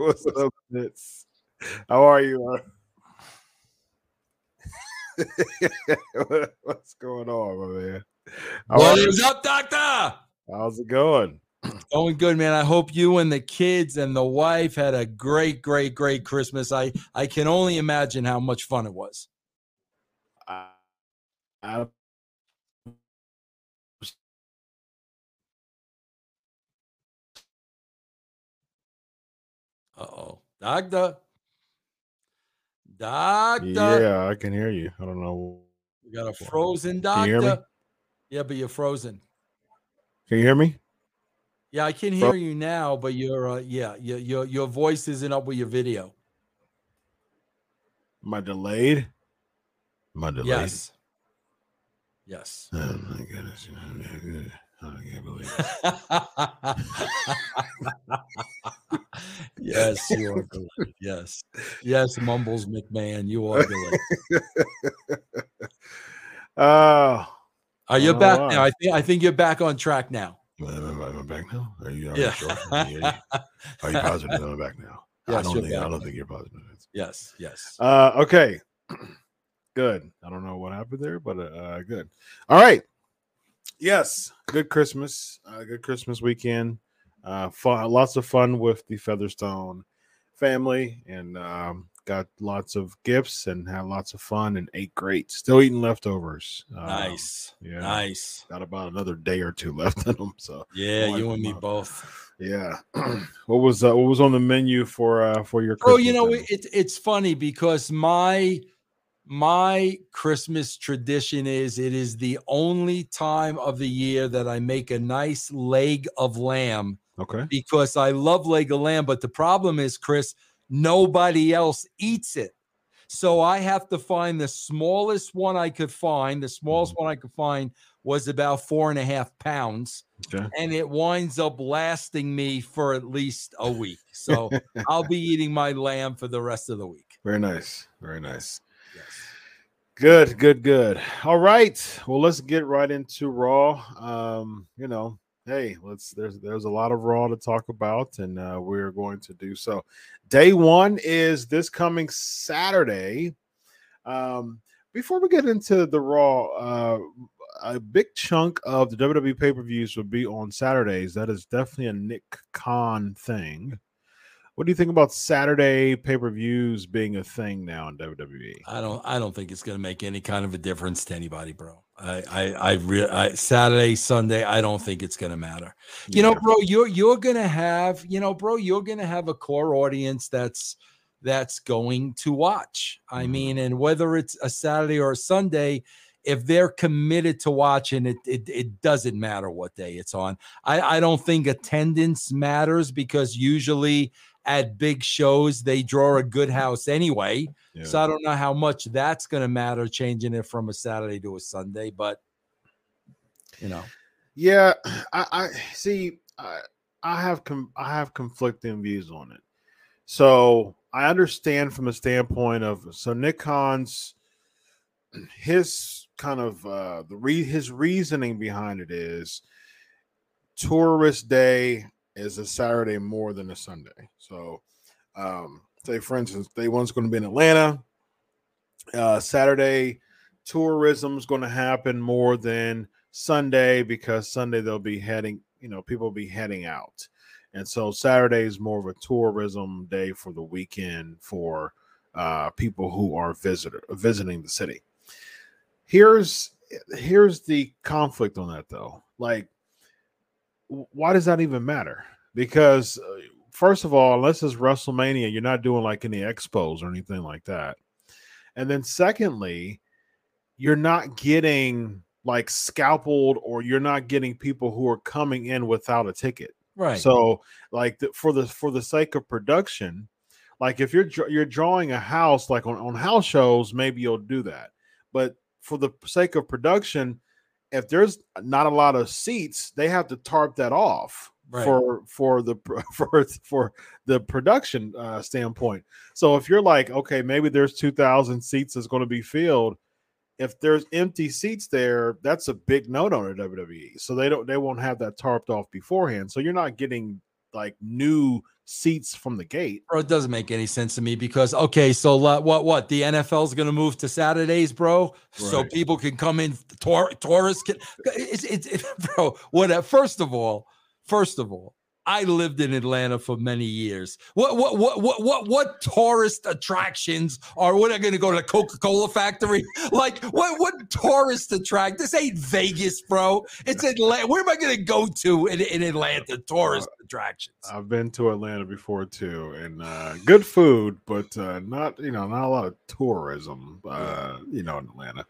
What's up, Fitz? How are you? What's going on, my man? How What are you? is up, Doctor? How's it going? Going good, man. I hope you and the kids and the wife had a great, great, great Christmas. I I can only imagine how much fun it was. I, I, Uh oh, Doctor. Doctor. yeah, I can hear you. I don't know. We got a frozen Can you hear me? doctor. Yeah, but you're frozen. Can you hear me? Yeah, I can Fro- hear you now, but your uh, yeah, your your your voice isn't up with your video. Am I delayed? Am I delayed? Yes. Yes. Oh my goodness. I can't believe it. yes, you are delayed. Yes. Yes, Mumbles McMahon, you are delayed. Oh, Are you Oh, back wow. now? I think I think you're back on track now. am I am I back now? Are you, are Yeah. sure? Are you, are you positive that I'm back now? I Yes, don't you're think I don't think you're positive. yes, yes. Uh, okay, good. I don't know what happened there, but uh, good. All right. Yes, good Christmas. Uh, good Christmas weekend. Uh, fun, lots of fun with the Featherstone family, and um, got lots of gifts and had lots of fun and ate great. Still eating leftovers. Um, Nice. yeah. Nice. Got about another day or two left in them. So Yeah, you and me both. yeah. what was uh, what was on the menu for uh for your? Oh, you know, it, it's funny because my my Christmas tradition is it is the only time of the year that I make a nice leg of lamb okay. because I love leg of lamb. But the problem is, Chris, nobody else eats it. So I have to find the smallest one I could find. The smallest mm-hmm. one I could find was about four and a half pounds, Okay. and it winds up lasting me for at least a week. So I'll be eating my lamb for the rest of the week. Very nice. Very nice. Yes. Good, good, good. All right. Well, let's get right into Raw. Um, you know, hey, let's there's there's a lot of Raw to talk about, and uh, we're going to do so. Day one is this coming Saturday. Um, before we get into the Raw, uh, a big chunk of the WWE pay-per-views will be on Saturdays. That is definitely a Nick Khan thing. What do you think about Saturday pay-per-views being a thing now in? WWE? I don't. I don't think it's going to make any kind of a difference to anybody, bro. I, I, I, re- I Saturday, Sunday. I don't think it's going to matter. You know, bro, you're you're going to have, you know, bro, you're going to have a core audience that's that's going to watch. I Mhm. mean, and whether it's a Saturday or a Sunday, if they're committed to watching it, it, it doesn't matter what day it's on. I, I don't think attendance matters because usually at big shows they draw a good house anyway. Yeah. So I don't know how much that's going to matter changing it from a Saturday to a Sunday, but you know, Yeah, I, I see. I, I have com- I have conflicting views on it. So I understand from a standpoint of so Nick Khan's his kind of uh the re- his reasoning behind it is tourist day is a Saturday more than a Sunday. So um say for instance, day one's going to be in Atlanta. Uh Saturday tourism is going to happen more than Sunday because Sunday they'll be heading, you know, people will be heading out. And so Saturday is more of a tourism day for the weekend for uh, people who are visitor visiting the city. Here's here's the conflict on that though. Like, why does that even matter? Because uh, first of all, unless it's WrestleMania, you're not doing like any expos or anything like that. And then secondly, you're not getting like scalpeled or you're not getting people who are coming in without a ticket. right. So like the, for the for the sake of production, like if you're you're drawing a house like on, on house shows, maybe you'll do that. But for the sake of production, if there's not a lot of seats, they have to tarp that off Right. for for the for for the production uh, standpoint. So if you're like, okay, maybe there's two thousand seats that's going to be filled. If there's empty seats there, that's a big note on the WWE. So they don't they won't have that tarped off beforehand. So you're not getting like new seats from the gate. bro, it doesn't make any sense to me because okay, so what what the NFL's going to move to Saturdays, bro, so people can come in. Tour, tourists can. It's, it's it, bro. What? First of all, first of all, I lived in Atlanta for many years. What what what what what what tourist attractions are? What are going to go to the Coca Cola factory? Like what what tourist attract? This ain't Vegas, bro. It's Atlanta. Where am I going to go to in, in Atlanta? Tourist attractions. I've been to Atlanta before too, and uh, good food, but uh, not you know not a lot of tourism. Uh, you know in Atlanta.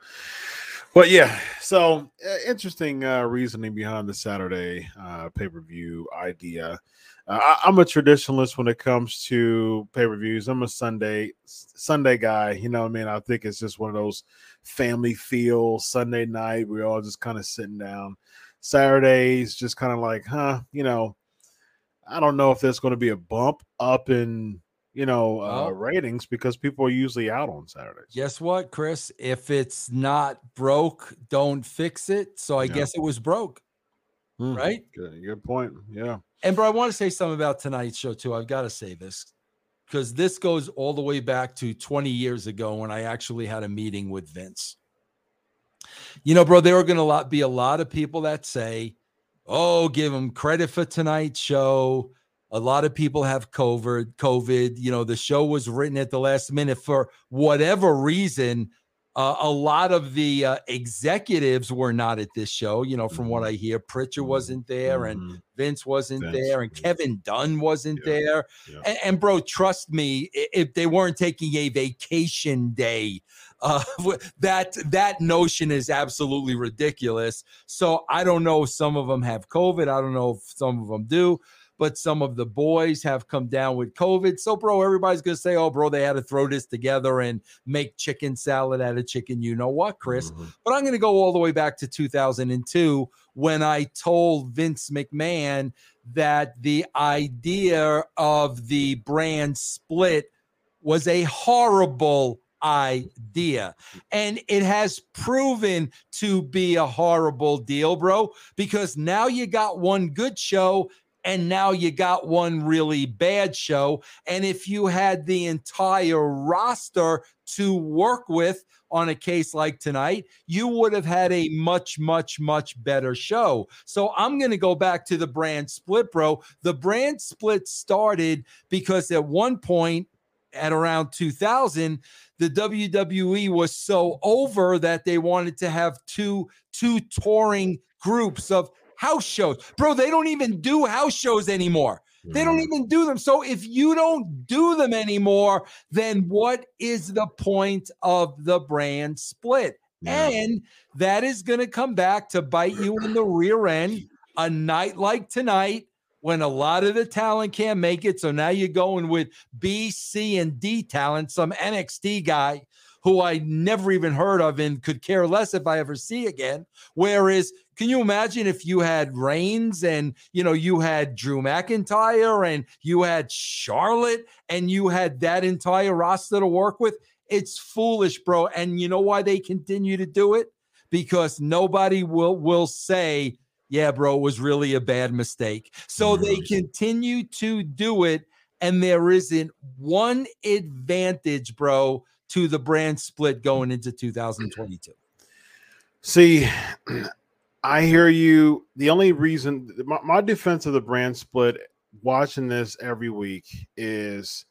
But yeah, so uh, interesting uh, reasoning behind the Saturday uh, pay per view idea. Uh, I, I'm a traditionalist when it comes to pay per views. I'm a Sunday Sunday guy. You know, what I mean, I think it's just one of those family feel Sunday night. We're all just kind of sitting down. Saturdays, just kind of like, huh, you know, I don't know if there's going to be a bump up in you know uh, Well- ratings because people are usually out on Saturdays. Guess what, Chris? If it's not broke, don't fix it. So I Yeah. guess it was broke, Hmm, right? Good, good point. Yeah. And bro, I want to say something about tonight's show too. I've got to say this because this goes all the way back to 20 years ago when I actually had a meeting with Vince. You know, bro, there are going to be a lot of people that say, "Oh, give him credit for tonight's show." A lot of people have COVID. COVID. You know, the show was written at the last minute for whatever reason. Uh, a lot of the uh, executives were not at this show. You know, from what Mhm. I hear, Pritchard wasn't there, and Mhm. Vince wasn't Vince, there, and yeah. Kevin Dunn wasn't Yeah, there. yeah. And, and bro, trust me, if they weren't taking a vacation day, uh, that that notion is absolutely ridiculous. So I don't know if some of them have COVID. I don't know if some of them do. But some of the boys have come down with COVID. So, bro, everybody's gonna say, "Oh, bro, they had to throw this together and make chicken salad out of chicken." You know what, Chris? Mhm. But I'm going to go all the way back to 2002 when I told Vince McMahon that the idea of the brand split was a horrible idea. And it has proven to be a horrible deal, bro, because now you got one good show and now you got one really bad show. And if you had the entire roster to work with on a case like tonight, you would have had a much, much, much better show. So I'm going to go back to the brand split, bro. The brand split started because at one point, at around 2000, the WWE was so over that they wanted to have two two touring groups of house shows. Bro, they don't even do house shows anymore. They don't Mhm. even do them. So if you don't do them anymore, then what is the point of the brand split? Yeah. And that is going to come back to bite you in the rear end a night like tonight when a lot of the talent can't make it. So now you're going with B, C, and D talent, some NXT guy who I never even heard of and could care less if I ever see again. Whereas, can you imagine if you had Reigns and you know you had Drew McIntyre and you had Charlotte and you had that entire roster to work with? It's foolish, bro. And you know why they continue to do it? Because nobody will will say, "Yeah, bro, it was really a bad mistake." So they continue to do it, and there isn't one advantage, bro, to the brand split going into 2022. See, I hear you. The only reason my, my defense of the brand split watching this every week is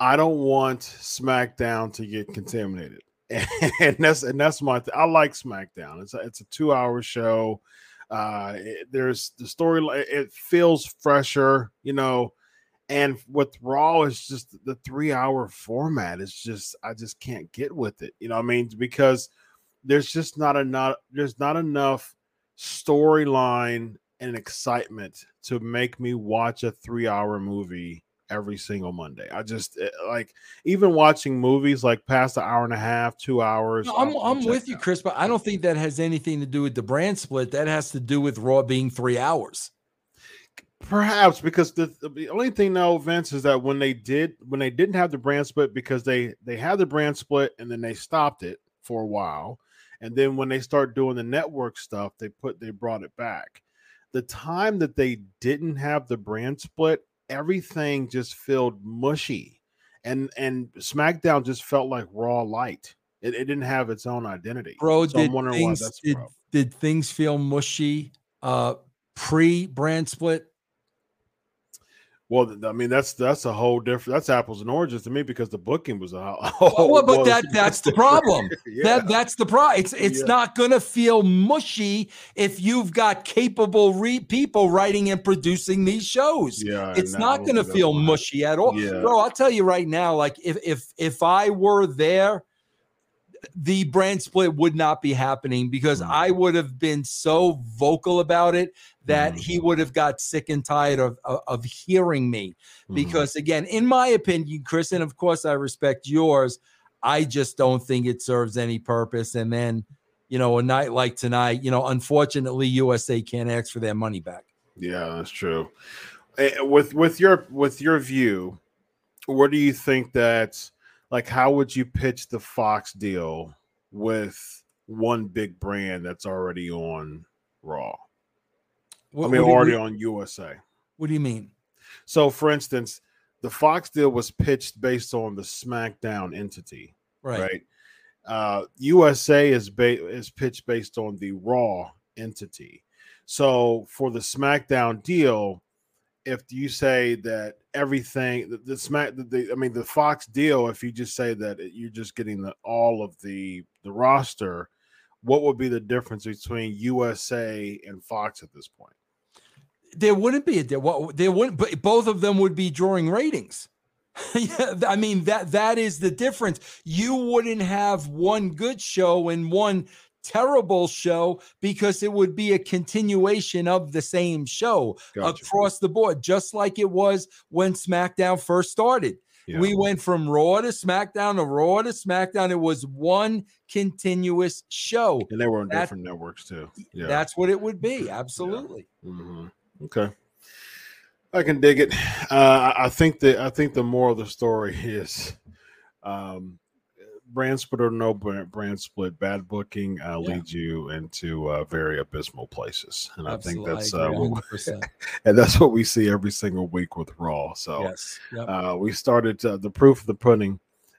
I don't want SmackDown to get contaminated. And that's and that's my th- I like SmackDown. It's a, it's a 2-hour show. Uh it- there's the story it feels fresher, you know, and with Raw it's just the 3-hour format It's just I just can't get with it. You know I mean? Because there's just not enough there's not enough storyline and excitement to make me watch a three hour movie every single monday i just eh, like even watching movies like past an hour and a half two hours No, I'm, I'm with you. Chris, but I don't think that has anything to do with the brand split. That has to do with Raw being three hours. perhaps because the, the only thing now vince is that when they did when they didn't have the brand split because they they had the brand split and then they stopped it for a while and then when they start doing the network stuff they put they brought it back. The time that they didn't have the brand split everything just felt mushy. And and smackdown just felt like raw light. It, it didn't have its own identity. Bro, so i'm did wondering things, why that's did, did things feel mushy uh, pre brand split? Well i mean that's that's a whole different that's apples and oranges to me because the booking was a Well, well, but that that's the problem. yeah. That that's the problem. It's it's Yeah. not gonna feel mushy if you've got capable re- people writing and producing these shows. yeah it's not going to feel mushy at all Yeah. bro i'll tell you right now like if if if i were there the brand split would not be happening because Mm. i would have been so vocal about it that Mhm. he would have got sick and tired of, of of hearing me Mhm. because again in my opinion chris and of course i respect yours i just don't think it serves any purpose and then you know a night like tonight you know unfortunately usa can't ask for their money back Yeah, that's true. Eh, With with your with your view, what do you think that like how would you pitch the Fox deal with one big brand that's already on Raw? What- I mean, what do you- already on USA. what do you mean So, for instance, the Fox deal was pitched based on the SmackDown entity, right, right? Uh, USA is ba- is pitched based on the Raw entity. So for the SmackDown deal, if you say that everything the, the smack the, the, I mean the Fox deal, if you just say that you're just getting the all of the the roster, what would be the difference between USA and Fox at this point? There wouldn't be a there. There wouldn't, but both of them would be drawing ratings. yeah, I mean that that is the difference. You wouldn't have one good show and one terrible show because it would be a continuation of the same show gotcha. across the board, just like it was when SmackDown first started. Yeah. We went from Raw to SmackDown to Raw to SmackDown. It was one continuous show. And they were on that, different networks too. Yeah. That's what it would be. Absolutely. Yeah. Mm-hmm. Okay. I can dig it. Uh, I think that I think the moral of the story is um, brand split or no brand split, bad booking uh, yeah. leads you into uh, very abysmal places, and Absolutely. I think that's uh, what, and that's what we see every single week with Raw. So yes. yep. uh, we started uh, the proof of the pudding.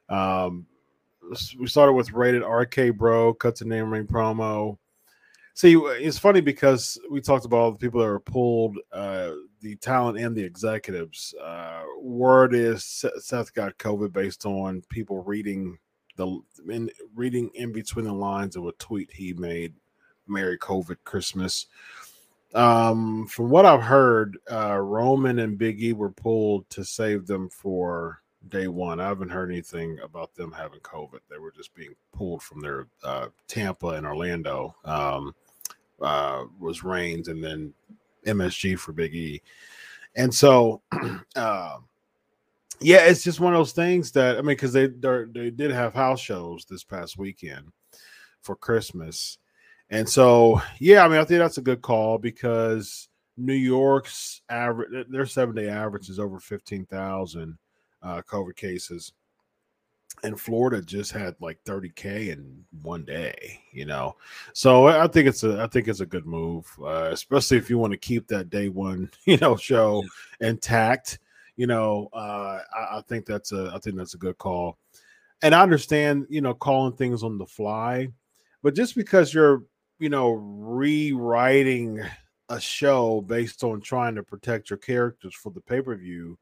Um, we started with rated RK Bro cuts a name ring promo. See, it's funny because we talked about all the people that were pulled, uh, the talent and the executives. Uh, word is Seth got COVID based on people reading the in reading in between the lines of a tweet he made, "Merry COVID Christmas." Um, from what I've heard, uh, Roman and Big E were pulled to save them for day one. I haven't heard anything about them having COVID. They were just being pulled from their uh, Tampa and Orlando. Um, uh, was Reigns, and then MSG for Big E. And so, uh, yeah, it's just one of those things that I mean, because they they did have house shows this past weekend for Christmas, and so yeah, I mean, I think that's a good call because New York's average their seven day average is over fifteen thousand uh, COVID cases, and Florida just had like thirty k in one day, you know. So I think it's a I think it's a good move, uh, especially if you want to keep that day one you know show intact you know, uh, I, I, think that's a I think that's a good call. And I understand, you know, calling things on the fly, but just because you're, you know, rewriting a show based on trying to protect your characters for the pay per view,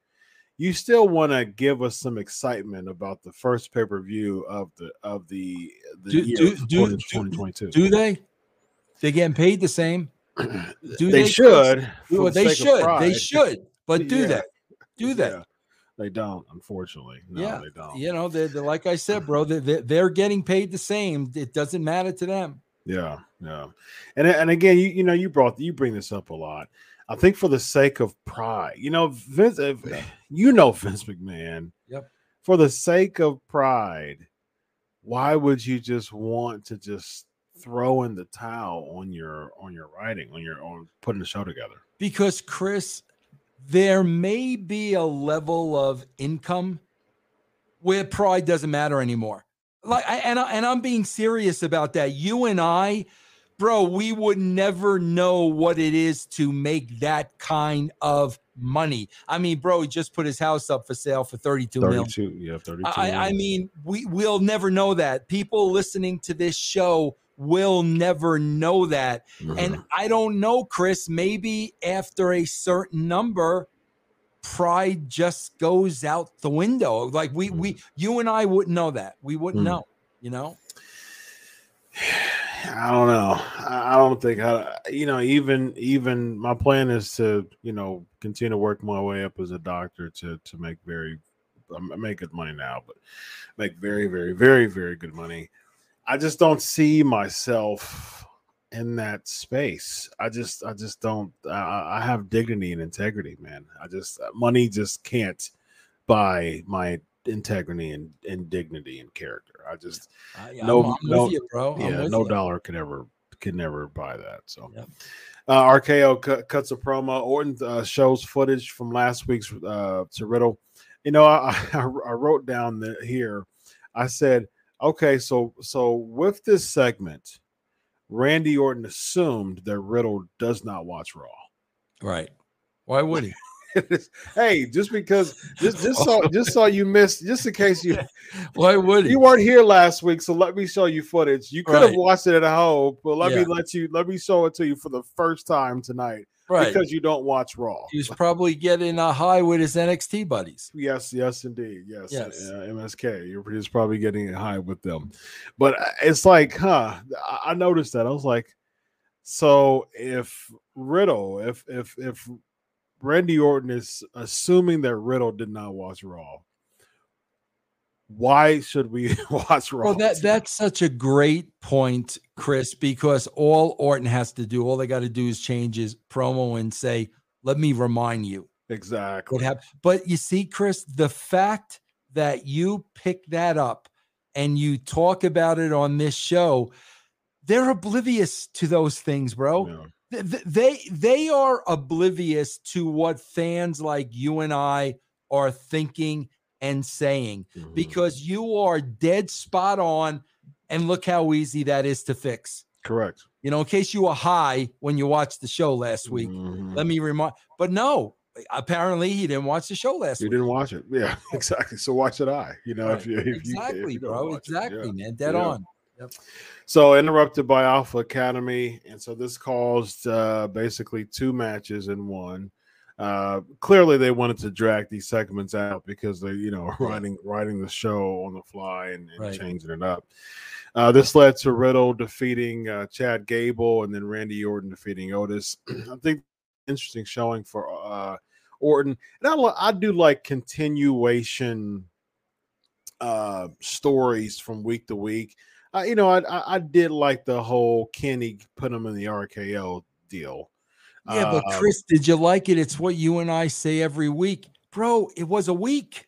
you still want to give us some excitement about the first pay per view of the of the the do, year do, do, 2022. Do they? They getting paid the same? Do they, they should? Well, they should. They should. But do yeah. they? Do that. Yeah, they don't, unfortunately. No, yeah, they don't. You know, they're, they're like I said, bro. They're, they're getting paid the same. It doesn't matter to them. Yeah, yeah, and and again, you you know, you brought you bring this up a lot. I think for the sake of pride, you know, Vince, yeah. you know Vince McMahon. Yep. For the sake of pride, why would you just want to just throw in the towel on your on your writing on your on putting the show together? Because Chris, there may be a level of income where pride doesn't matter anymore. Like, and I, and I'm being serious about that. You and I, bro, we would never know what it is to make that kind of money. I mean, bro, he just put his house up for sale for 32 32, million. yeah, 32. I, I mean, we will never know that. People listening to this show will never know that. Mm-hmm. And I don't know, Chris, maybe after a certain number, pride just goes out the window. Like we we mm-hmm. you and I wouldn't know that. We wouldn't mm. know, you know. I don't know. I don't think I, you know, even even my plan is to, you know, continue to work my way up as a doctor to to make very I make good money now, but make very, very, very, very good money. I just don't see myself in that space. I just, I just don't. I, I have dignity and integrity, man. I just uh, money just can't buy my integrity and, and dignity and character. I just I, no, I'm, no, you, bro. yeah, no you. dollar can ever can never buy that. So. Yep. Uh, RKO cu- cuts a promo. Orton uh, shows footage from last week's uh, to Riddle. You know, I, I, I wrote down the, here. I said Okay, so so with this segment, Randy Orton assumed that Riddle does not watch Raw. Right. Why would he? hey, just because just just saw just saw you missed just in case you why would he? you weren't here last week, so let me show you footage. You could right. have watched it at home, but let yeah. me let you let me show it to you for the first time tonight. Right. because you don't watch Raw. He's probably getting a high with his NXT buddies. Yes, yes, indeed. Yes, Yes. Uh, MSK. You're he's probably getting high with them, but uh, it's like, huh? I, I noticed that. I was like, so if Riddle, if if if Randy Orton is assuming that Riddle did not watch Raw, why should we watch Raw? Well, that that's such a great point, Chris, because all Orton has to do, all they got to do is change his promo and say, "Let me remind you exactly. what happened." But you see, Chris, the fact that you pick that up and you talk about it on this show, they're oblivious to those things, bro. Yeah. Th- th- They they are oblivious to what fans like you and I are thinking and saying Mhm. because you are dead spot on. And look how easy that is to fix. correct. You know, in case you were high when you watched the show last week, Mhm. let me remind. But no, apparently he didn't watch the show last You week. didn't watch it, yeah, exactly. So why should I? You know, if Right. you if you- if exactly, you don't bro. Exactly, yeah. man. Dead Yeah. on. So interrupted by Alpha Academy, and so this caused uh, basically two matches in one. Uh, clearly, they wanted to drag these segments out because they, you know, writing writing the show on the fly and, and Right. changing it up. Uh, this led to Riddle defeating uh, Chad Gable and then Randy Orton defeating Otis. I think interesting showing for uh, Orton, and I, I do like continuation uh, stories from week to week. Uh, you know, I, I I did like the whole Kenny put him in the RKO deal. Yeah, but Uh, Chris, did you like it? It's what you and I say every week, bro. It was a week.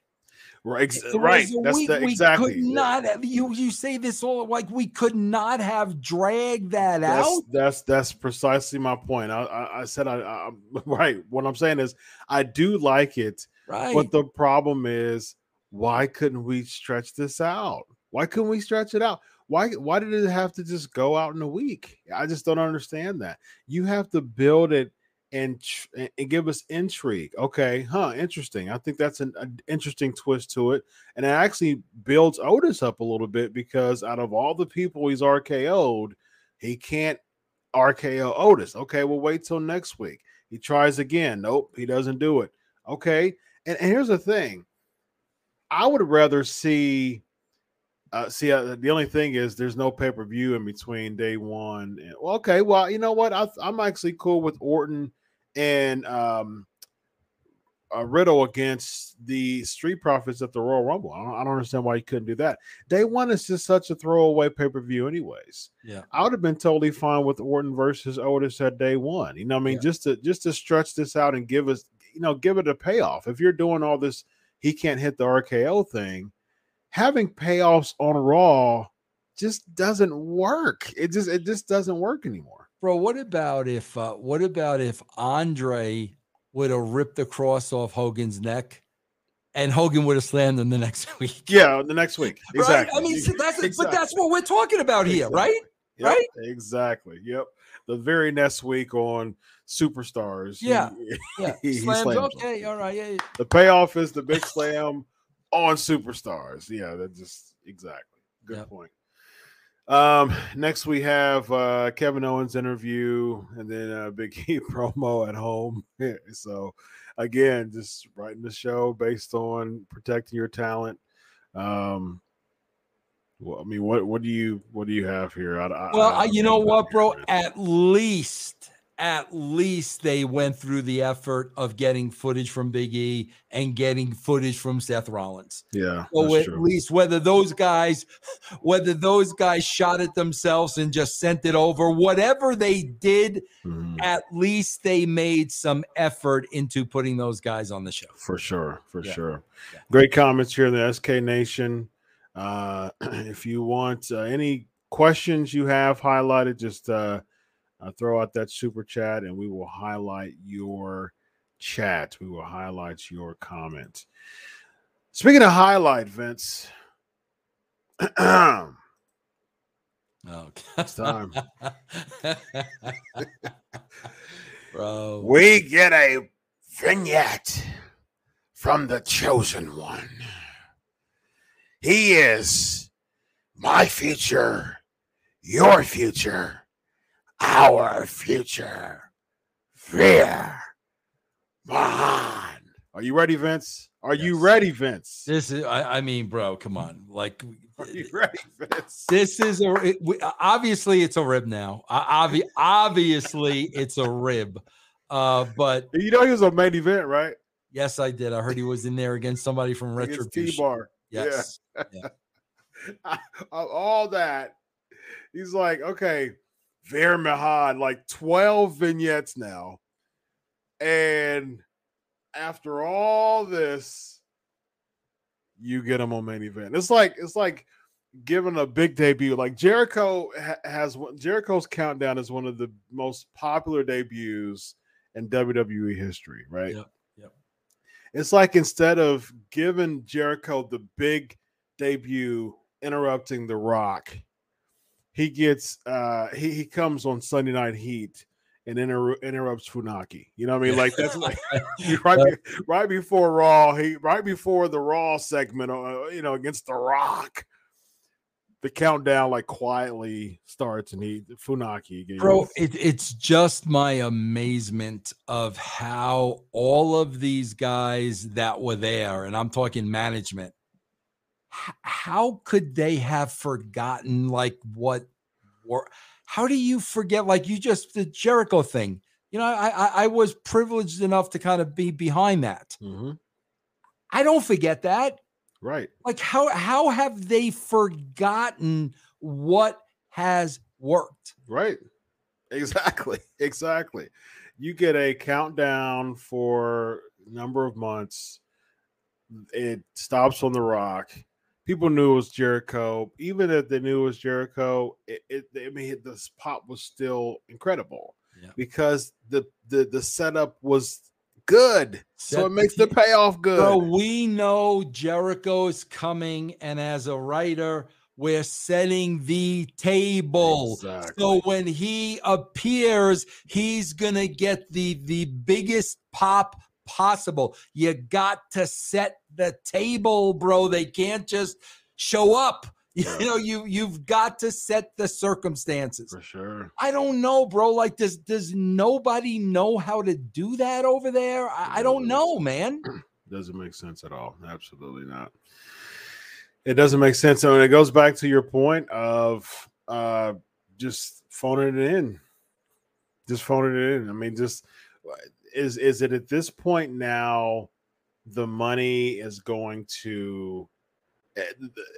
right, ex- It was right. That's week. the, We exactly. could not have, you. You say this all like we could not have dragged that out. That's, that's that's precisely my point. I I, I said I, I right. What I'm saying is I do like it, Right. but the problem is why couldn't we stretch this out? Why couldn't we stretch it out? Why why did it have to just go out in a week? I just don't understand that. You have to build it and and- give us intrigue. Okay, huh? Interesting. I think that's an, an interesting twist to it, and it actually builds Otis up a little bit because out of all the people he's RKO'd, he can't RKO Otis. Okay, we'll wait till next week. He tries again. Nope, he doesn't do it. Okay, and, and here's the thing. I would rather see. Uh, see, uh, the only thing is there's no pay per view in between day one. And, well, okay, well, you know what? I, I'm actually cool with Orton and um, uh, Riddle against the Street Profits at the Royal Rumble. I don't, I don't understand why you couldn't do that. Day one is just such a throwaway pay per view, anyways. Yeah. I would have been totally fine with Orton versus Otis at day one. You know, what I mean, Yeah. just to just to stretch this out and give us, you know, give it a payoff. If you're doing all this, he can't hit the RKO thing. Having payoffs on Raw just doesn't work. It just it just doesn't work anymore. Bro, what about if uh, what about if Andre would have ripped the cross off Hogan's neck and Hogan would have slammed him the next week? Yeah, the next week. Right? Exactly. I mean, see, that's but that's what we're talking about here, Exactly. right? Yep, right? Exactly. Yep. The very next week on Superstars. he- Yeah. Yeah. he Slams. slams him. okay, all right. Yeah. yeah. the payoff is the big slam on Superstars. Yeah, that just exactly. Good Yep. point. Um, next we have uh Kevin Owens interview and then a Big E promo at home. so again, just writing the show based on protecting your talent. Um well, I mean, what what do you what do you have here? I, I, Well, I you know what, bro? At least, at least they went through the effort of getting footage from Big E and getting footage from Seth Rollins. Yeah, So at true. least whether those guys, whether those guys shot it themselves and just sent it over, whatever they did, Mhm. at least they made some effort into putting those guys on the show. For sure, for Yeah. sure. Yeah. Great comments here in the SK Nation. Uh, if you want uh, any questions you have highlighted, just uh, uh, throw out that super chat and we will highlight your chat. We will highlight your comment. Speaking of highlight, Vince, Okay. It's time. Bro. we get a vignette from the chosen one. He is my future, your future, our future. Veer Mahaan. Are you ready, Vince? Are you ready, Vince? This is, I, I mean, bro, come on. Like, Are you ready, Vince? this is a, it, we, obviously it's a rib now. Uh, obvi- obviously it's a rib. Uh, but You know he was a main event, right? yes, I did. I heard he was in there against somebody from Against Retribution. T-Bar. Yeah. Yes. Of all that, he's like, okay, Veer Mahaan, like 12 vignettes now. And after all this, you get him on main event. It's like it's like giving a big debut. Like Jericho has Jericho's countdown is one of the most popular debuts in WWE history, right? Yep, yep. It's like instead of giving Jericho the big debut interrupting the rock, he gets uh he, he comes on Sunday night heat and inter- interrupts Funaki. You know what I mean? Like that's like right, be- right before Raw. He right before the Raw segment, uh, you know, against The Rock. The countdown like quietly starts, and he Funaki. gave- Bro, it, it's just my amazement of how all of these guys that were there, and I'm talking management, how could they have forgotten like what were how do you forget like you just the Jericho thing? You know, I I, I was privileged enough to kind of be behind that. Mhm. I don't forget that. right. Like how how have they forgotten what has worked? Right. Exactly. Exactly. You get a countdown for a number of months. It stops on the rock. People knew it was Jericho. Even if they knew it was Jericho, it, it I mean this pop was still incredible Yeah. because the, the the setup was good. So it makes the payoff good. Bro, we know Jericho is coming, and as a writer, we're setting the table. Exactly. So when he appears, he's gonna get the the biggest pop possible. You got to set the table, bro. They can't just show up. You know, you you've got to set the circumstances. for sure. I don't know, bro. Like, does does nobody know how to do that over there? I, I don't know, man. doesn't make sense at all. Absolutely not. It doesn't make sense. So it goes back to your point of uh just phoning it in. Just phoning it in. I mean, just is is it at this point now the money is going to eh,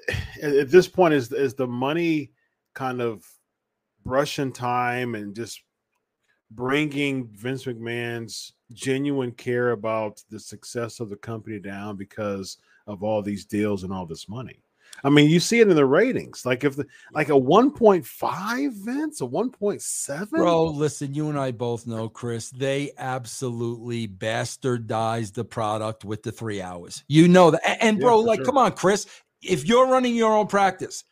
at at this point is is the money kind of brushing time and just bringing Vince McMahon's genuine care about the success of the company down because of all these deals and all this money. I mean, you see it in the ratings. Like if the like a 1.5 Vince, a 1.7. Bro, listen, you and I both know, Chris, they absolutely bastardized the product with the three hours. You know that. And, Yeah, bro, like, sure. come on, Chris, if you're running your own practice,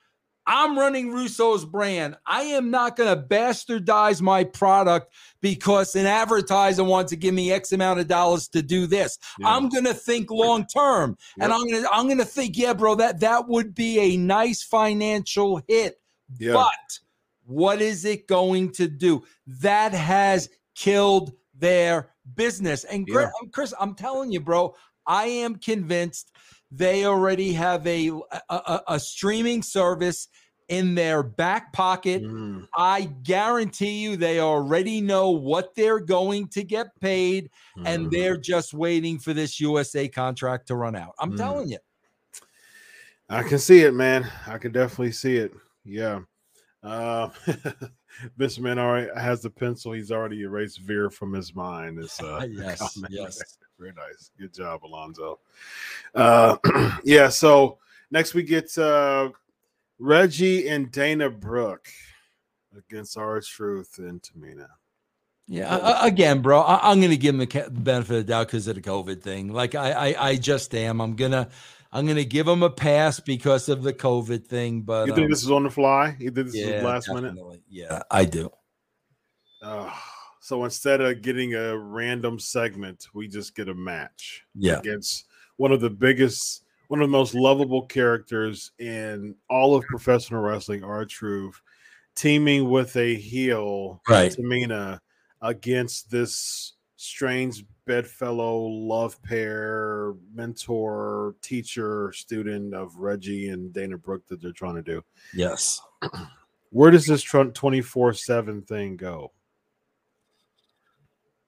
I'm running Russo's brand. I am not going to bastardize my product because an advertiser wants to give me X amount of dollars to do this. Yeah. I'm going to think long term. And I'm going to I'm going to think, yeah, bro, that that would be a nice financial hit. yeah, But what is it going to do? That has killed their business. And Chris, Chris, I'm telling you, bro, I am convinced they already have a, a, a- streaming service in their back pocket. Mhm. I guarantee you they already know what they're going to get paid, and Mhm. they're just waiting for this USA contract to run out. I'm Mhm. telling you. I can see it, man. I can definitely see it. Yeah. Uh, Vince Man already has the pencil. He's already erased Veer from his mind. It's uh, yes, comment yes. Very nice. Good job, Alonzo. Uh, yeah. So next we get uh, Reggie and Dana Brooke against R-Truth and Tamina. Yeah, a- again, bro, I, I'm going to give him the benefit of the doubt because of the COVID thing. Like I, I, I just am. I'm gonna, I'm gonna give him a pass because of the COVID thing. But You think um, this is on the fly? You think this yeah, is last minute? Yeah, I do. Uh, so instead of getting a random segment, we just get a match Yeah, against one of the biggest, one of the most lovable characters in all of professional wrestling, R-Truth, teaming with a heel, right. Tamina. against this strange bedfellow love pair, mentor, teacher, student of Reggie and Dana Brooke that they're trying to do. Yes. Where does this 24 7 thing go?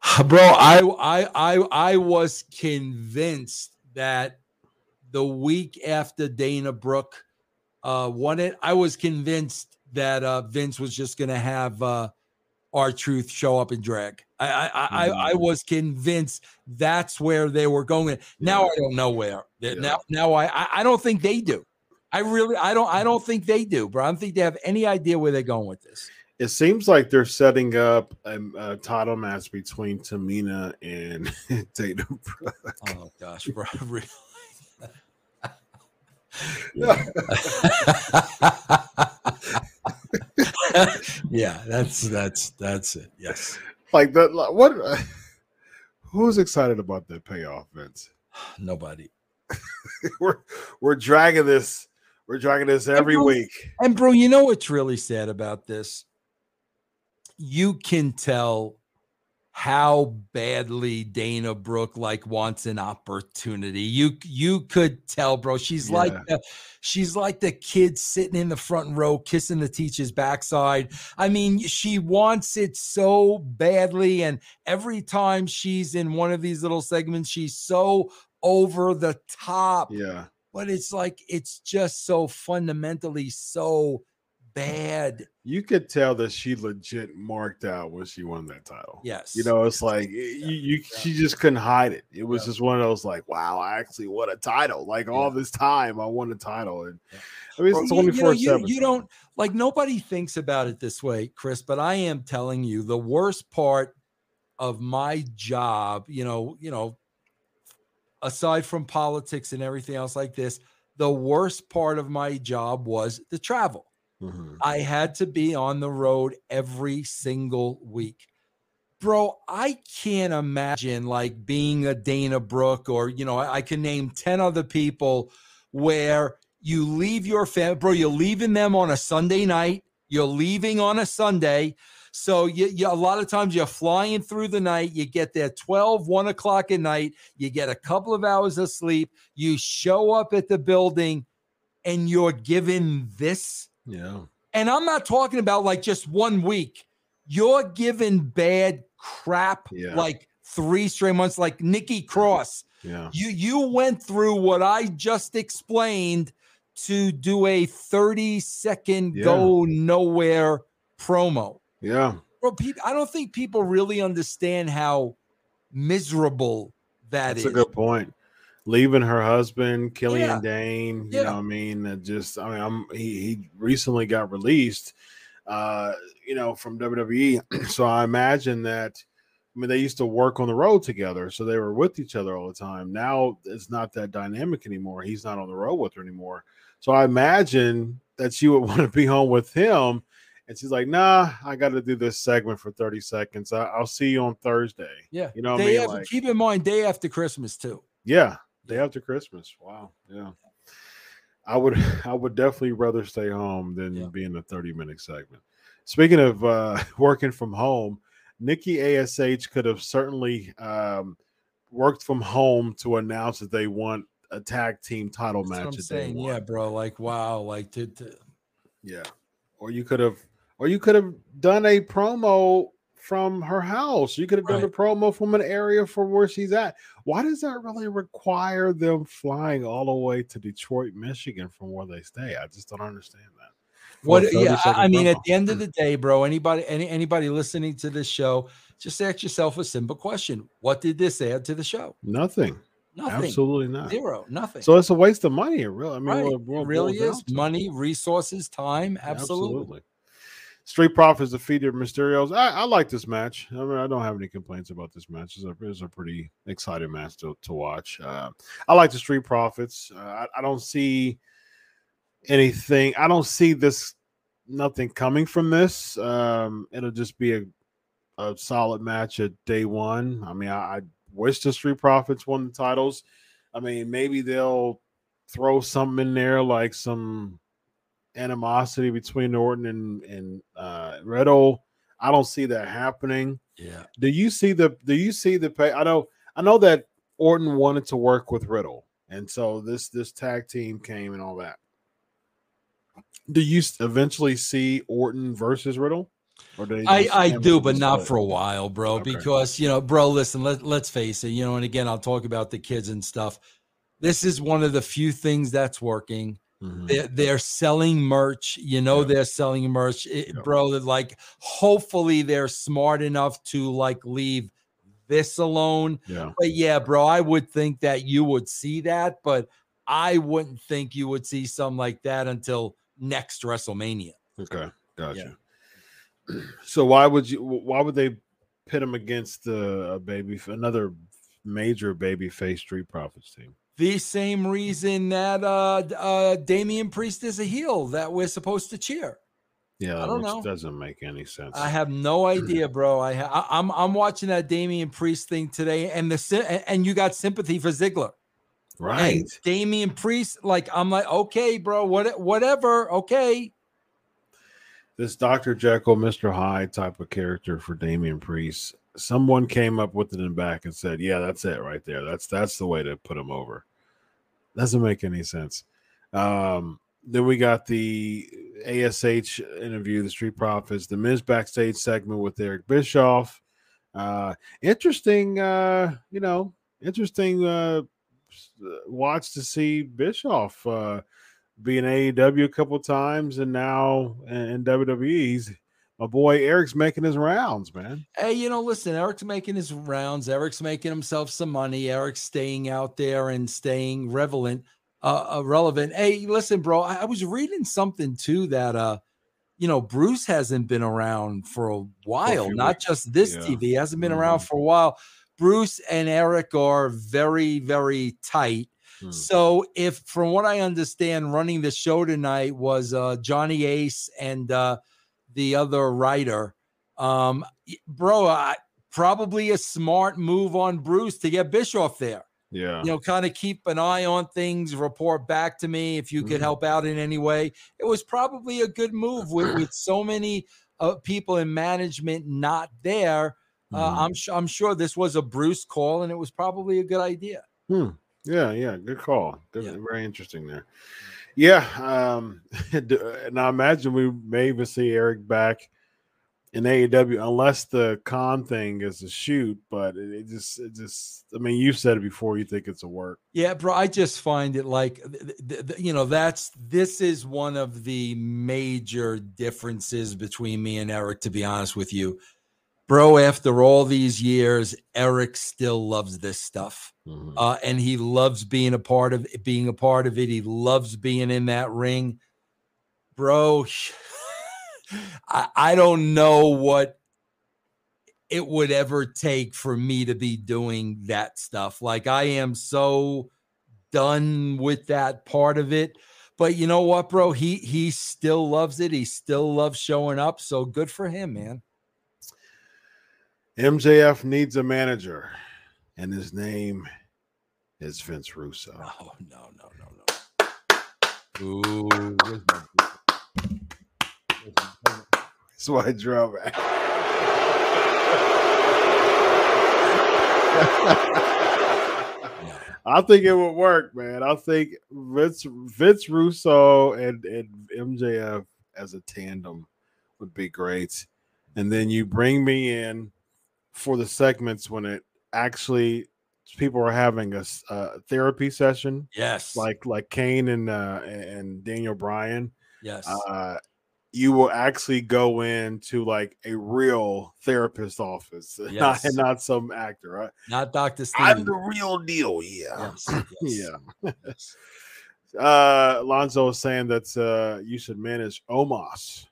Bro, I I I I was convinced that the week after Dana Brooke uh won it, I was convinced that uh Vince was just gonna have uh R-Truth show up and drag. I I I, I Mm. was convinced that's where they were going. Now I don't know where. Yeah. Now now I I- I don't think they do. I really I don't I don't think they do, bro. I don't think they have any idea where they're going with this. It seems like they're setting up a, a title match between Tamina and Brooke. Oh gosh, bro. Really? yeah, that's that's that's it. Yes. Like that. What? Who's excited about that payoff, Vince? Nobody. we're we're dragging this. We're dragging this every Everyone- week. And bro, you know what's really sad about this? You can tell how badly Dana Brooke like wants an opportunity. You you could tell, bro. She's like the, she's like the kid sitting in the front row kissing the teacher's backside. I mean, she wants it so badly, and every time she's in one of these little segments, she's so over the top Yeah. but it's like it's just so fundamentally so bad. You could tell that she legit marked out when she won that title. Yes. You know, it's like you, you she just couldn't hide it. It was Yeah. just one of those like, wow, I actually won a title. Like all this time, I won a title, and Yeah. I mean, it's you- you know, you, you don't like nobody thinks about it this way, Chris, but I am telling you the worst part of my job, you know, you know, aside from politics and everything else like this, the worst part of my job was the travel. Mhm. I had to be on the road every single week. Bro, I can't imagine like being a Dana Brooke or, you know, I, I can name 10 other people where you leave your family, bro, you're leaving them on a Sunday night, you're leaving on a Sunday. So you, you a lot of times you're flying through the night, you get there 12, 1 o'clock at night, you get a couple of hours of sleep, you show up at the building and you're given this Yeah. and I'm not talking about like just one week. You're given bad crap Yeah. like three straight months, like Nikki Cross. Yeah. You you went through what I just explained to do a 30 second Yeah. go nowhere promo. Yeah. Well, people, I don't think people really understand how miserable that That's is. a good point. Leaving her husband, Killian Yeah. Dane, you Yeah. know, what I mean, just, I mean, I'm, he he recently got released, uh, you know, from WWE. so I imagine that. I mean, they used to work on the road together, so they were with each other all the time. Now it's not that dynamic anymore. He's not on the road with her anymore. So I imagine that she would want to be home with him. And she's like, nah, I got to do this segment for 30 seconds. I, I'll see you on Thursday. yeah. You know what I mean? Like- keep in mind, day after Christmas, too. Yeah, day after Christmas. Wow. Yeah. I would I would definitely rather stay home than Yeah. be in a 30 minute segment. Speaking of uh working from home, Nikki ASH could have certainly um worked from home to announce that they want a tag team title That's match I'm saying. one. Yeah, bro. Like, wow. Like, to, to Yeah. Or you could have or you could have done a promo from her house. You could have done a promo from an area from where she's at. Why does that really require them flying all the way to Detroit, Michigan from where they stay? I just don't understand that. For What? Yeah, I mean, at the end of the day, bro. Anybody, any anybody listening to this show, just ask yourself a simple question: What did this add to the show? nothing. Nothing. Absolutely not. Zero. Nothing. So it's a waste of money. Really, I mean, right. it what it really is money, resources, time. Absolutely. Street Profits defeated Mysterios. I, I like this match. I mean, I don't have any complaints about this match. It's a, it's a pretty exciting match to, to watch. Uh, I like the Street Profits. Uh, I, I don't see anything. I don't see this nothing coming from this. Um, it'll just be a, a solid match at day one. I mean, I, I wish the Street Profits won the titles. I mean, maybe they'll throw something in there like some animosity between Orton and and uh, Riddle. I don't see that happening. Yeah. Do you see the do you see the pay? I know I know that Orton wanted to work with Riddle, and so this this tag team came and all that. Do you eventually see Orton versus Riddle? Or do I, I do, but not for a while, bro. Okay. Because you know, bro, listen, let, let's face it, you know, and again, I'll talk about the kids and stuff. This is one of the few things that's working. Mhm. They're, they're selling merch. You know, Yeah. they're selling merch, It- Yeah. bro. Like, hopefully, they're smart enough to like leave this alone. Yeah. But yeah, bro, I would think that you would see that, but I wouldn't think you would see something like that until next WrestleMania. Okay. Gotcha. So why would you? Why would they pit him against uh, a baby, another major baby face Street Profits team? The same reason that uh uh Damian Priest is a heel that we're supposed to cheer. Yeah, I don't which know. doesn't make any sense. I have no idea, bro. I, ha- I'm I'm watching that Damian Priest thing today, and the and- you got sympathy for Ziggler. right. And Damian Priest, like I'm like, okay, bro, what whatever, okay. This Dr. Jekyll, Mr. Hyde type of character for Damian Priest. Someone came up with it in back and said, "Yeah, that's it right there. That's that's the way to put him over." Doesn't make any sense. Um, then we got the ASH interview, the Street Profits, the Miz backstage segment with Eric Bischoff. Uh, interesting, uh, you know, interesting uh, watch to see Bischoff uh, be in AEW a couple times and now in, in WWE. He's, my boy Eric's making his rounds, man. Hey, you know, listen, Eric's making his rounds. Eric's making himself some money. Eric's staying out there and staying relevant, uh, uh relevant. Hey, listen, bro, I, I was reading something too that uh, you know, Bruce hasn't been around for a while, not weeks. just this Yeah. TV, hasn't been around Mhm. for a while. Bruce and Eric are very, very tight. Hmm. So, if from what I understand, running the show tonight was uh, Johnny Ace and uh, the other writer, um, bro, I, probably a smart move on Bruce to get Bischoff there. Yeah. You know, kind of keep an eye on things, report back to me if you could Mhm. help out in any way. It was probably a good move with, with so many uh, people in management not there. Uh, Mhm. I'm sure I'm sure this was a Bruce call, and it was probably a good idea. Hmm. Yeah, yeah, good call. Good, Yeah. Very interesting there. Yeah, um, and I imagine we may even see Eric back in AEW unless the con thing is a shoot. But it, just, it just, I mean, you said it before. You think it's a work. Yeah, bro, I just find it like you know that's this is one of the major differences between me and Eric. To be honest with you, bro, after all these years, Eric still loves this stuff, Mhm. uh, and he loves being a part of it, being a part of it. He loves being in that ring, bro. I, I don't know what it would ever take for me to be doing that stuff. Like I am so done with that part of it. But you know what, bro? He he still loves it. He still loves showing up. So good for him, man. MJF needs a manager, and his name is Vince Russo. Oh no, no, no, no. Ooh, where's my where's That's why I drove back. I think it would work, man. I think Vince Vince Russo and, and MJF as a tandem would be great. And then you bring me in for the segments when it actually people are having a therapy session, Yes. like like Kane and uh, and Daniel Bryan. yes. Uh, you will actually go into like a real therapist office, not Yes. not some actor. Right? Not Dr. I'm the real deal. Yeah. Yes, yes, Yeah. yes. Uh Alonzo was saying that uh you should manage Omos.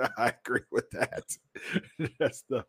I agree with that. That's the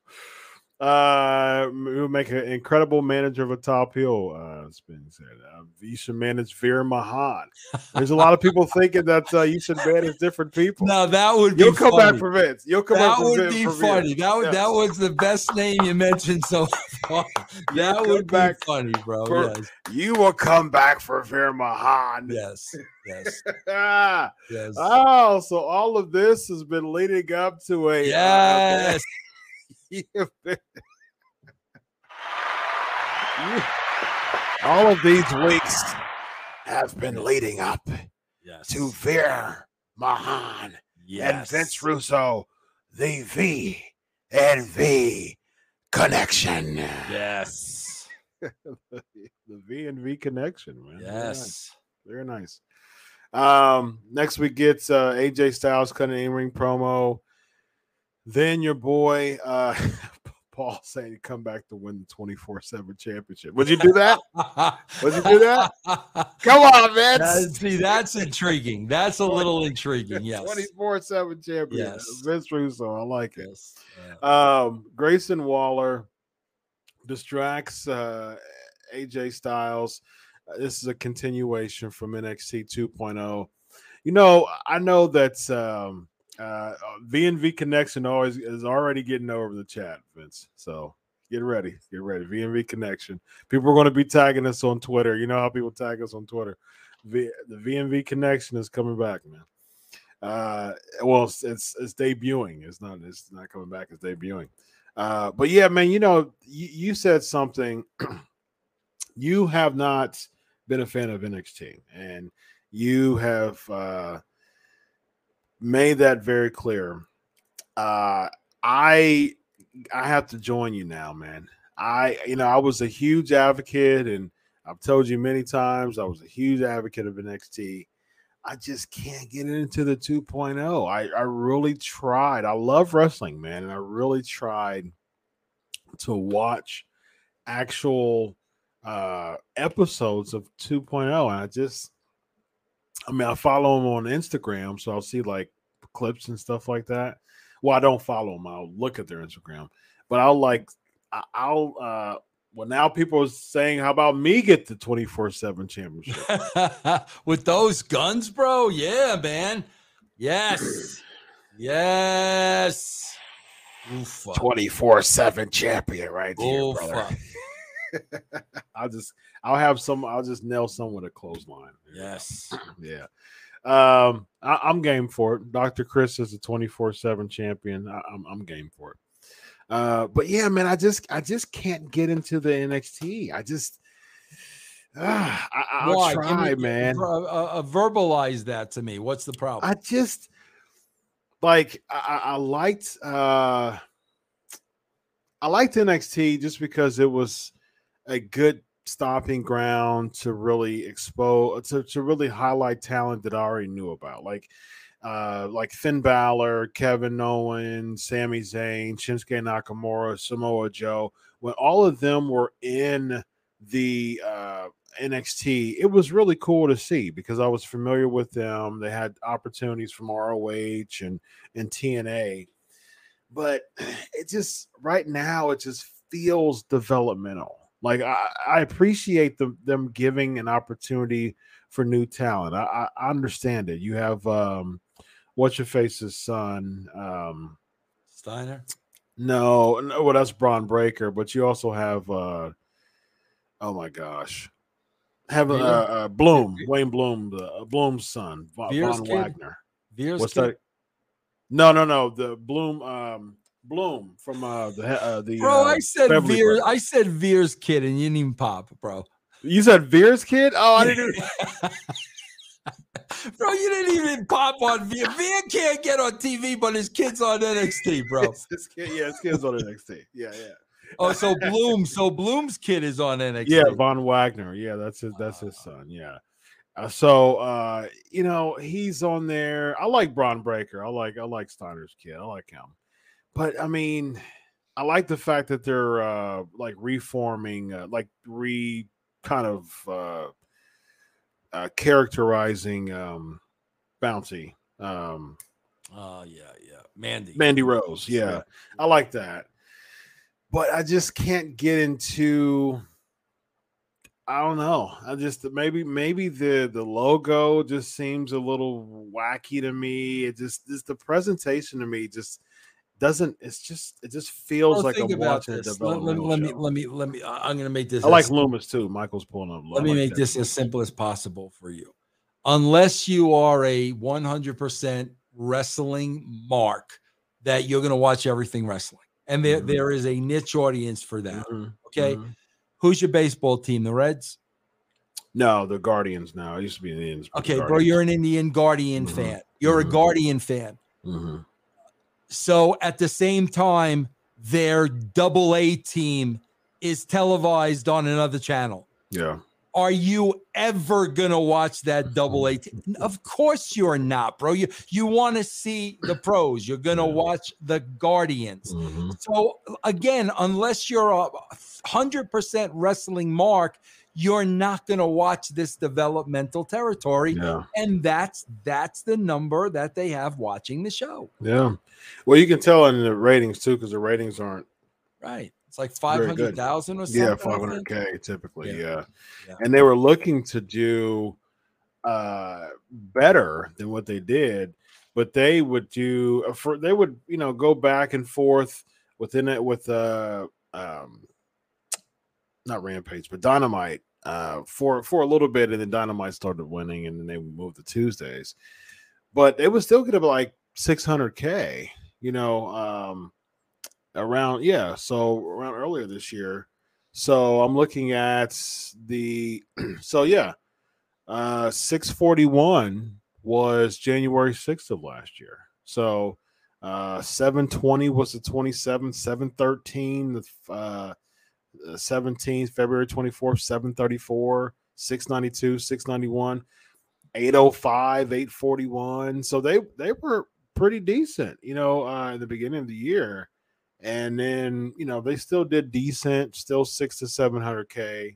Uh, will make an incredible manager of a top heel. Uh, it's been said. Uh, you should manage Veer Mahaan. There's a lot of people thinking that uh, you should manage different people. Now that would be You'll be come funny. back for Vince. You'll come that back for would Vince be funny. That would Yes. that was the best name you mentioned so far. That would be back funny, bro. for- yes, You will come back for Veer Mahaan. yes, yes, yes. oh, so all of this has been leading up to a uh, yes. You- all of these weeks have been leading up Yes. to Veer Mahaan and. Vince Russo, the V and V connection. Yes. the V and V connection, man. Very nice. Yes. Very nice. Um, next we get uh, AJ Styles cutting an in-ring promo. Then your boy uh Paul saying come back to win the 24-7 championship. Would you do that? Would you do that? Come on, Vince. see, that's intriguing. That's a little intriguing. Yes. 24-7 champion. Yes. Vince Russo. I like it. Yes. Yeah. Um, Grayson Waller distracts uh, AJ Styles. Uh, This is a continuation from NXT 2.0. oh. You know, I know that um, uh, V&V Connection always is already getting over the chat, Vince. So get ready, get ready. V&V Connection. People are going to be tagging us on Twitter. You know how people tag us on Twitter. V- the V&V Connection is coming back, man. Uh, well, it's, it's it's debuting. It's not it's not coming back. It's debuting. Uh, but yeah, man, you know, you, you said something. you have not been a fan of NXT, and you have uh, made that very clear. Uh, I I have to join you now, man. I you know I was a huge advocate, and I've told you many times I was a huge advocate of NXT. I just can't get into the 2.0. I, I really tried. I love wrestling, man, and I really tried to watch actual uh episodes of 2.0 and I just I mean I follow them on Instagram so I'll see like clips and stuff like that. Well, I don't follow them. I'll look at their Instagram. But I'll like I- I'll uh well now people are saying how about me get the 24/7 championship. With those guns, bro. Yeah, man. Yes. Yes. 24/7 champion right here, brother. I'll just I'll have some I'll just nail some with a clothesline. Yes. Yeah. Um, I, I'm game for it. Dr. Chris is a 24 7 champion. I, I'm, I'm game for it. Uh, but yeah, man, I just I just can't get into the NXT. I just ah, I, I'll Why? Try, me- man. Uh, uh, uh, verbalize that to me. What's the problem? I just like I I liked uh I liked NXT just because it was a good stopping ground to really expose to, to really highlight talent that I already knew about. Like uh like Finn Balor, Kevin Owens, Sami Zayn, Shinsuke Nakamura, Samoa Joe, when all of them were in the uh NXT, it was really cool to see because I was familiar with them. They had opportunities from ROH and and TNA, but it just right now it just feels developmental. Like I, I appreciate them them giving an opportunity for new talent. I, I understand it. You have um, what's your face's son? Um, Steiner. no, no, well that's Bron Breakker, but you also have uh, oh my gosh, have uh, uh, Bloom, Wayne Bloom, the uh, Bloom's son, Von, Von? Wagner. Veer's What's kid? that? No, no, no. The Bloom, um, Bloom from uh the uh, the Bro, uh, I said Beverly Veer. Brothers. I said Veer's kid, and you didn't even pop, bro. You said Veer's kid? Oh, I didn't. bro, you didn't even pop on Veer. Veer can't get on TV, but his kid's on NXT, bro. his, it's kid- yeah, his kid's on NXT. Yeah, yeah, Oh, so Bloom, so Bloom's kid is on NXT. yeah. Von Wagner. Yeah, that's his. That's his son. Yeah. Uh, so uh, you know he's on there. I like Bron Breakker. I like I like Steiner's kid. I like him. But I mean, I like the fact that they're uh like reforming, uh, like re kind of uh, uh characterizing um Bounty. Um Oh yeah, yeah. Mandy. Mandy Rose. Yeah. I like that. but I just can't get into. I don't know. I just maybe maybe the the logo just seems a little wacky to me. It just this the presentation to me just doesn't. It's just it just feels Well, like I'm about watching a this. Let, let, developmental let me let me let me. I- I'm going to make this. I like as- Loomis too. Michael's pulling up. I let me like make that this as simple as possible for you. Unless you are a 100% wrestling mark, that you're going to watch everything wrestling, and there Mhm. there is a niche audience for that. Mhm, Okay, mhm. who's your baseball team? The Reds. No, the Guardians now. It used to be the Indians. Okay, bro, you're an Indian Guardian Mhm, fan. You're a mhm. Guardian fan. So at the same time, their double A team is televised on another channel. Yeah. Are you ever gonna watch that double A team? Of course you're not, bro. You you want to see the pros. You're gonna watch the Guardians. Mhm. So again, unless you're a hundred percent wrestling mark, you're not gonna watch this developmental territory. Yeah. And that's that's the number that they have watching the show. Yeah. Well, you can tell in the ratings too, because the ratings aren't. Right. It's like Very good. 500,000 or something. Yeah, I five think. hundred k typically. Yeah. Yeah. Yeah. and they were looking to do uh better than what they did, but they would do uh, for they would you know go back and forth within it with uh um not rampage but dynamite uh for for a little bit and then dynamite started winning and then they moved to tuesdays. But it was still gonna be like 600k you know um around yeah so around earlier this year. So i'm looking at the so yeah uh 641 was january 6th of last year. So uh 720 was the 27th 713 the uh 17th february 24th 734 692 691 805 841 so they they were pretty decent you know uh in the beginning of the year. And then you know they still did decent still six to seven hundred k.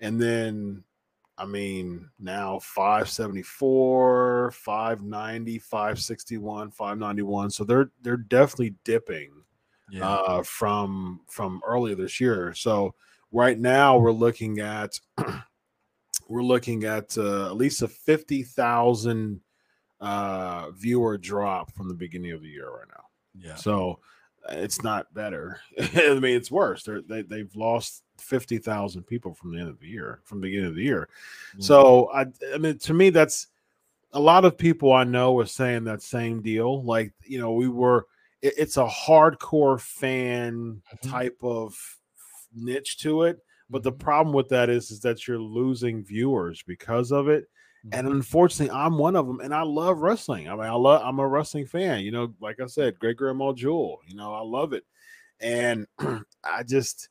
And then i mean now 574 590 561 591 so they're they're definitely dipping Yeah. uh from from earlier this year so right now we're looking at we're looking at uh, at least a 50,000 uh viewer drop from the beginning of the year right now yeah. so it's not better. I mean, it's worse. They're, they they've lost fifty thousand people from the end of the year, from the beginning of the year. So I, I mean, to me, that's a lot of people I know are saying that same deal. Like you know, we were. It, it's a hardcore fan Mhm. type of niche to it. But the Mhm. problem with that is, is that you're losing viewers because of it. Mm-hmm. And unfortunately, I'm one of them, and I love wrestling. I mean, I love. I'm a wrestling fan. You know, like I said, Great Grandma Jewel. You know, I love it, and I just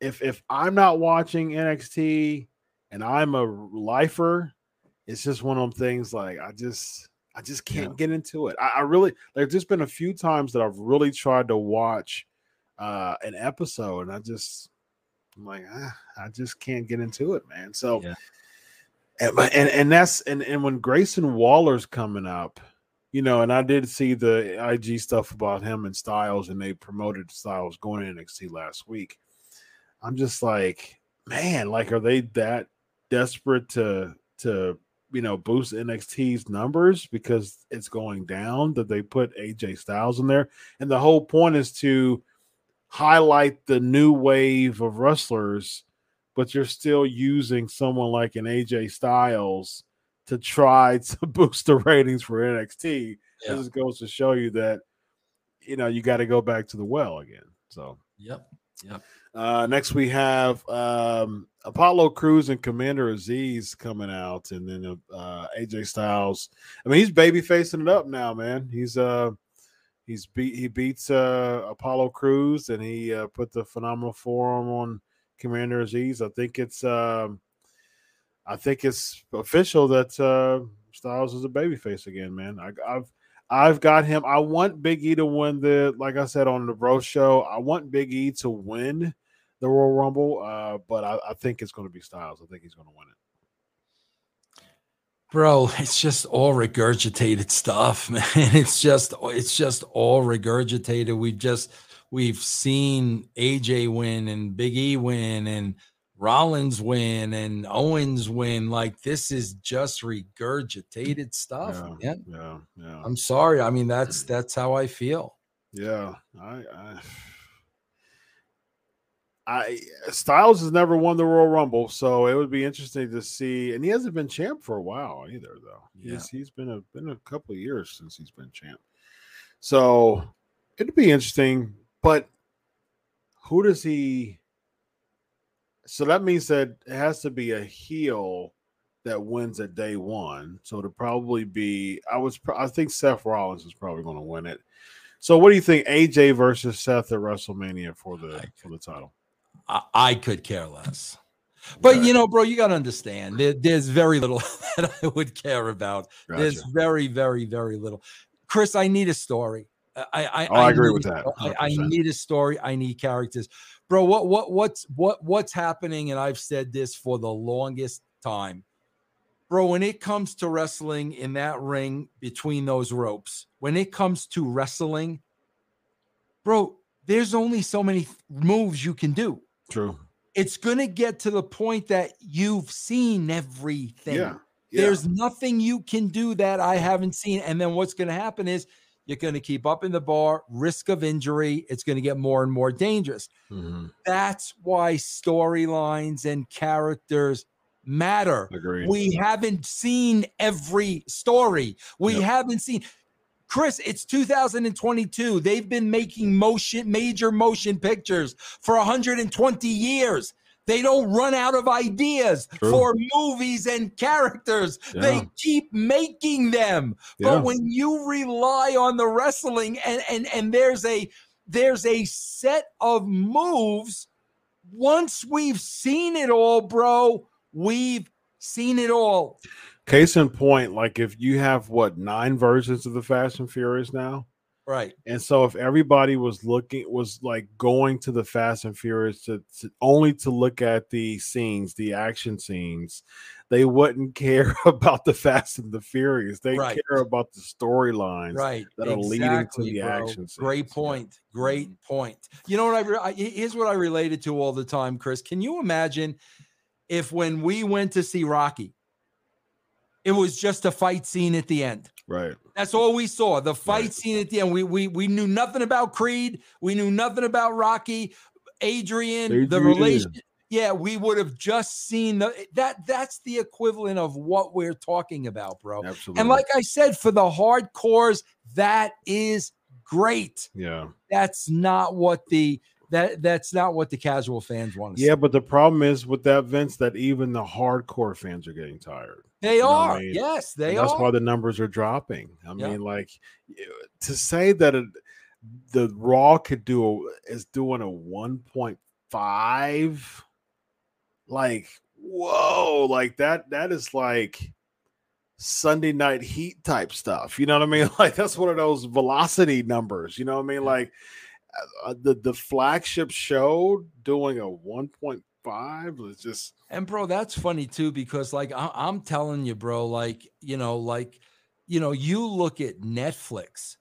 if if I'm not watching NXT and I'm a lifer, it's just one of them things. Like I just I just can't Yeah. get into it. I, I really like. There's been a few times that I've really tried to watch uh an episode, and I just I'm like ah, I just can't get into it, man. So Yeah. and, and and that's and and when Grayson Waller's coming up, you know, and I did see the IG stuff about him and Styles, and they promoted Styles going to NXT last week. I'm just like, man, like, are they that desperate to to you know boost NXT's numbers because it's going down that they put AJ Styles in there? And the whole point is to highlight the new wave of wrestlers but you're still using someone like an AJ Styles to try to boost the ratings for NXT. Yeah. This goes to show you that you know you got to go back to the well again. So yep. Yep. Uh next we have um Apollo Crews and Commander Azeez coming out, and then uh AJ Styles. I mean, he's baby facing it up now, man. He's uh he's beat he beats uh Apollo Crews and he uh put the phenomenal forearm on Commander Azeez. I think it's um I think it's official that uh Styles is a baby face again, man. I, I've I've got him. I want Big E to win the like I said on the Bro Show. I want Big E to win the Royal Rumble, uh, but I, I think it's going to be Styles. I think he's going to win it. Bro, it's just all regurgitated stuff, man. It's just it's just all regurgitated. We've just we've seen AJ win and Big E win and Rollins win and Owens win. Like this is just regurgitated stuff. Yeah, yeah, yeah. I'm sorry. I mean, that's that's how I feel. Yeah, I, I, I Styles has never won the Royal Rumble, so it would be interesting to see. And he hasn't been champ for a while either, though. Yeah. He's he's been a been a couple of years since he's been champ. So it'd be interesting, but who does he? So that means that it has to be a heel that wins at day one. So to probably be, I was, I think Seth Rollins is probably going to win it. So what do you think, AJ versus Seth at WrestleMania for the for the title? I, I could care less. But Okay. you know, bro, you got to understand there, there's very little that I would care about. There's very, very, very little. Chris, I need a story. I I, Oh, I agree with that, I, I need a story. I need characters, bro. What what what's what what's happening? And I've said this for the longest time, bro. When it comes to wrestling in that ring between those ropes, when it comes to wrestling, bro, there's only so many moves you can do True. it's going to get to the point that you've seen everything. Yeah. yeah. There's nothing you can do that I haven't seen. And then what's going to happen is you're going to keep up in the bar, risk of injury. It's going to get more and more dangerous. Mhm. That's why storylines and characters matter. Agreed. We haven't seen every story. We Yep. haven't seen. Chris, it's 2022. They've been making motion, major motion pictures for 120 years. They don't run out of ideas True. for movies and characters. Yeah. They keep making them. Yeah. But when you rely on the wrestling and and and there's a there's a set of moves once we've seen it all, bro, we've seen it all. Case in point, like if you have what nine versions of the Fast and Furious now, Right. and so if everybody was looking was like going to the Fast and Furious to, to only to look at the scenes, the action scenes, they wouldn't care about the Fast and the Furious. They Right. care about the storylines Right. that are leading to the bro. action. Great scenes. Yeah. point. Great mm-hmm. point. You know what I, re- I here's what I related to all the time, Chris. Can you imagine if when we went to see Rocky, it was just a fight scene at the end? Right. That's all we saw. The fight Right. scene at the end. We we we knew nothing about Creed. We knew nothing about Rocky, Adrian, the relation. Yeah, we would have just seen the that that's the equivalent of what we're talking about, bro. Absolutely. And like I said, for the hardcores, that is great. yeah. That's not what the that that's not what the casual fans want to Yeah, see. but the problem is with that, Vince, that even the hardcore fans are getting tired. They you know what I are. mean? Yes, they that's are. why the numbers are dropping. I Yeah. mean, like to say that it, the Raw could do a, is doing a one point five, like whoa, like that. That is like Sunday Night Heat type stuff. You know what I mean? Like that's one of those velocity numbers. You know what I mean? Like uh, the the flagship show doing a one point five was just And bro, that's funny too because like I- I'm telling you, bro, like you know, like you know, you look at Netflix,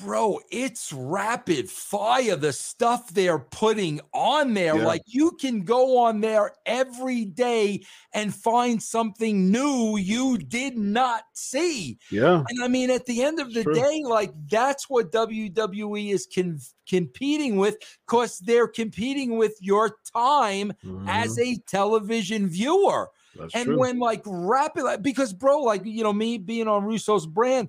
bro. It's rapid fire. The stuff they're putting on there, Yeah. like you can go on there every day and find something new you did not see. yeah. And I mean, at the end of the True. day, like that's what WWE is con- competing with because they're competing with your time as Mhm. a television viewer. That's And true. when like rapid, like, because bro, like you know, me being on Russo's brand,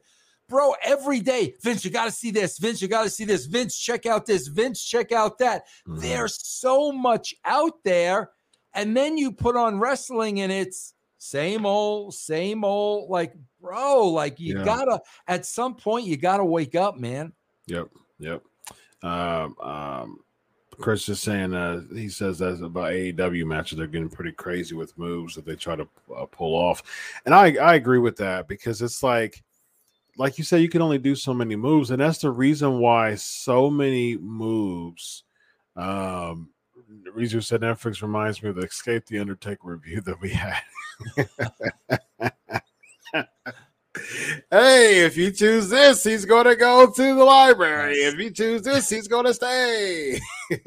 bro, every day, Vince, you got to see this. Vince, you got to see this. Vince, check out this. Vince, check out that. Mhm. There's so much out there, and then you put on wrestling, and it's same old, same old. Like, bro, like you Yeah. gotta at some point you gotta wake up, man. Yep, yep. Um, um, Chris is saying uh, he says that about AEW matches. They're getting pretty crazy with moves that they try to uh, pull off, and I I agree with that because it's like, like you said, you can only do so many moves, and that's the reason why so many moves. Um, Reezer said Netflix reminds me of the Escape the Undertaker review that we had. hey, if you choose this, he's going to go to the library. If you choose this, he's going to stay.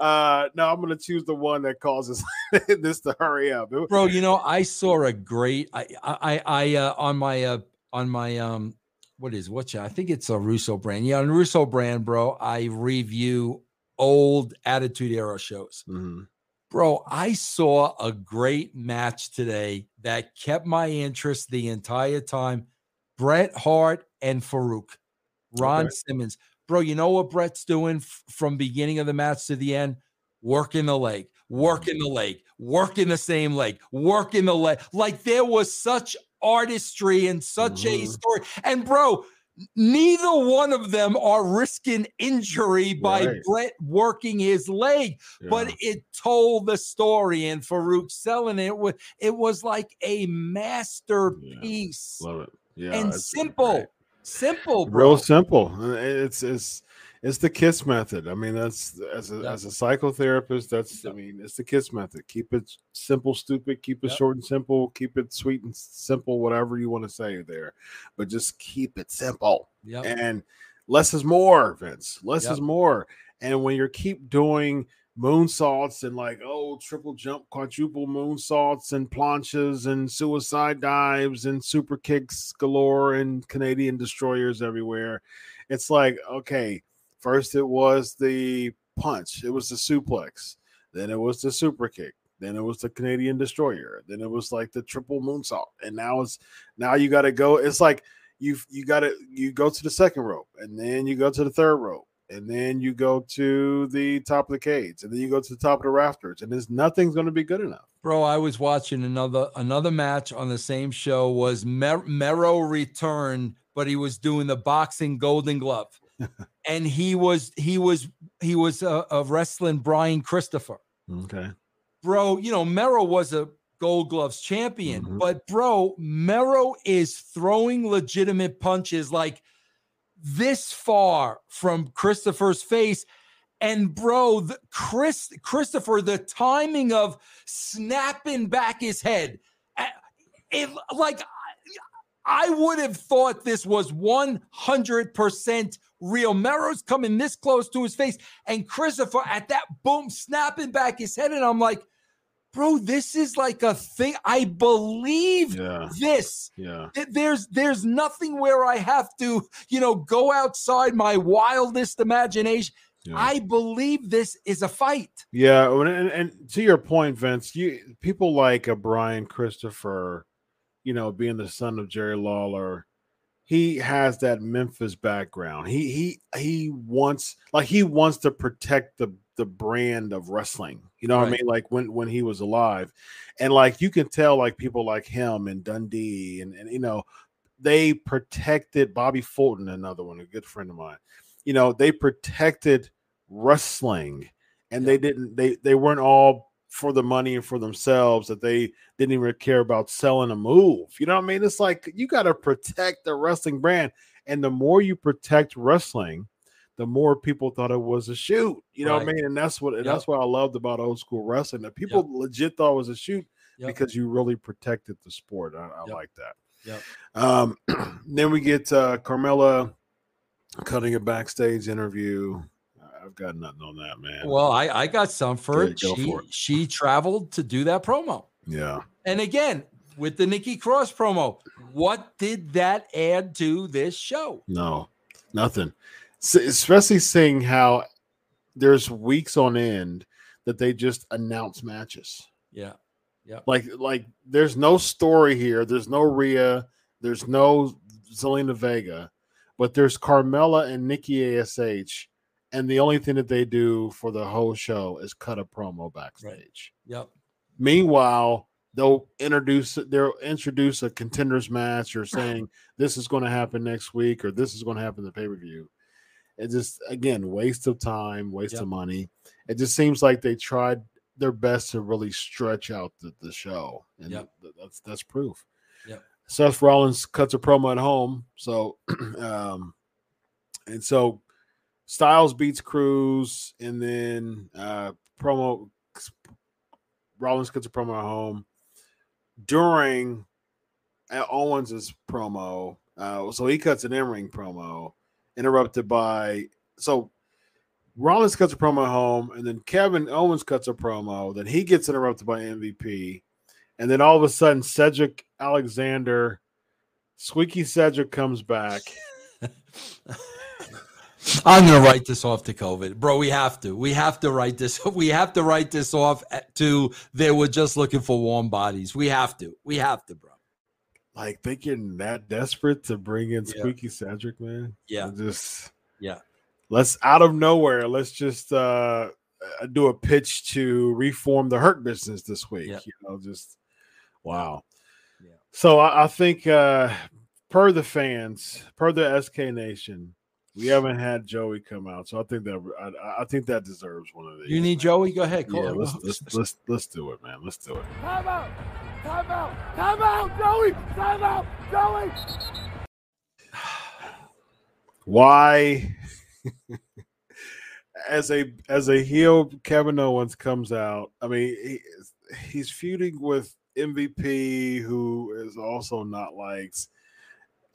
uh, no, I'm going to choose the one that causes this to hurry up, bro. You know, I saw a great. I, I, I, uh, on my, uh, on my, um, what is what? I think it's a Russo brand. Yeah, on Russo brand, bro. I review old Attitude Era shows. Mm-hmm. Bro, I saw a great match today that kept my interest the entire time. Bret Hart and Farouk, Ron okay. Simmons. Bro, you know what Bret's doing f- from beginning of the match to the end? Working the leg, working the leg, working the same leg, working the leg. Like there was such artistry and such mm-hmm. a story. And bro, neither one of them are risking injury by right. Bret working his leg, yeah. but it told the story. And Farouk selling it was it was like a masterpiece. Yeah. Love it. Yeah, and simple, simple, bro. real simple. It's it's it's the kiss method. I mean, that's as a as a psychotherapist, that's. I mean, it's the kiss method. Keep it simple, stupid, keep it short and simple, keep it sweet and simple, whatever you want to say there. But just keep it simple. And less is more, Vince. Less is more. And when you keep doing moonsaults and like oh triple jump quadruple moonsaults and planchas and suicide dives and super kicks galore and canadian destroyers everywhere it's like okay First, it was the punch, it was the suplex, then it was the super kick, then it was the Canadian destroyer, then it was like the triple moonsault, and now it's now you got to go. It's like you you got to you go to the second rope, and then you go to the third rope, and then you go to the top of the cage, and then you go to the top of the rafters, and there's nothing's going to be good enough. Bro, I was watching another another match on the same show. Was Mer- Mero returned, but he was doing the boxing Golden Glove and he was he was he was a, a wrestling Brian Christopher. Okay, bro. You know Mero was a Gold Gloves champion, mm-hmm. but bro, Mero is throwing legitimate punches like this far from Christopher's face. And bro, the Chris Christopher, the timing of snapping back his head, it like I would have thought this was 100% real. Mero's coming this close to his face, and Christopher at that boom, snapping back his head. And I'm like, bro, this is like a thing. I believe yeah. this. Yeah. There's there's nothing where I have to, you know, go outside my wildest imagination. Yeah. I believe this is a fight. Yeah, and, and to your point, Vince, you people like a Brian Christopher you know, being the son of Jerry Lawler, he has that Memphis background. He he he wants like he wants to protect the the brand of wrestling. You know right. what I mean? Like when when he was alive. And like you can tell like people like him and Dundee and, and you know, they protected Bobby Fulton, another one, a good friend of mine. You know, they protected wrestling and yeah. they didn't they they weren't all for the money and for themselves that they didn't even care about selling a move. You know what I mean? It's like you got to protect the wrestling brand. And the more you protect wrestling, the more people thought it was a shoot. You know right. what I mean? And that's what yep. that's what I loved about old school wrestling. That people yep. legit thought it was a shoot yep. because you really protected the sport. I, I like that. Yep. Um, then we get uh, Carmella cutting a backstage interview. I've got nothing on that, man. Well, I, I got some for it. She, for it. she traveled to do that promo. Yeah. And again, with the Nikki Cross promo, what did that add to this show? No, nothing. So, especially seeing how there's weeks on end that they just announce matches. Yeah. Yeah. Like, like there's no story here. There's no Rhea. There's no Zelina Vega, but there's Carmella and Nikki Ash and the only thing that they do for the whole show is cut a promo backstage. Right. Yep. Meanwhile, they'll introduce they'll introduce a contenders match or saying this is going to happen next week or this is going to happen in the pay-per-view. It just again waste of time, waste yep. of money. It just seems like they tried their best to really stretch out the, the show. And yep. that's that's proof. Yep. Seth Rollins cuts a promo at home. So um and so Styles beats Crews, and then uh, promo Rollins gets a promo at home during Owens's promo. Uh, so he cuts an in-ring promo, interrupted by so Rollins cuts a promo at home, and then Kevin Owens cuts a promo. Then he gets interrupted by MVP, and then all of a sudden Cedric Alexander, Squeaky Cedric comes back. I'm gonna write this off to COVID, bro. We have to. We have to write this. We have to write this off to. They were just looking for warm bodies. We have to. We have to, bro. Like they getting that desperate to bring in Squeaky yeah. Cedric, man. Yeah, just yeah. Let's out of nowhere. Let's just uh do a pitch to reform the hurt business this week. You know, just wow. Yeah. So I, I think uh per the fans, per the SK Nation, we haven't had Joey come out, so I think that I, I think that deserves one of these. You need Joey? Go ahead. Call yeah, let's, let's, let's let's do it, man. Let's do it. Time out! Time out! Time out, Joey! Time out, Joey! Why? as a as a heel, Kevin Owens comes out. I mean, he, he's feuding with MVP, who is also not liked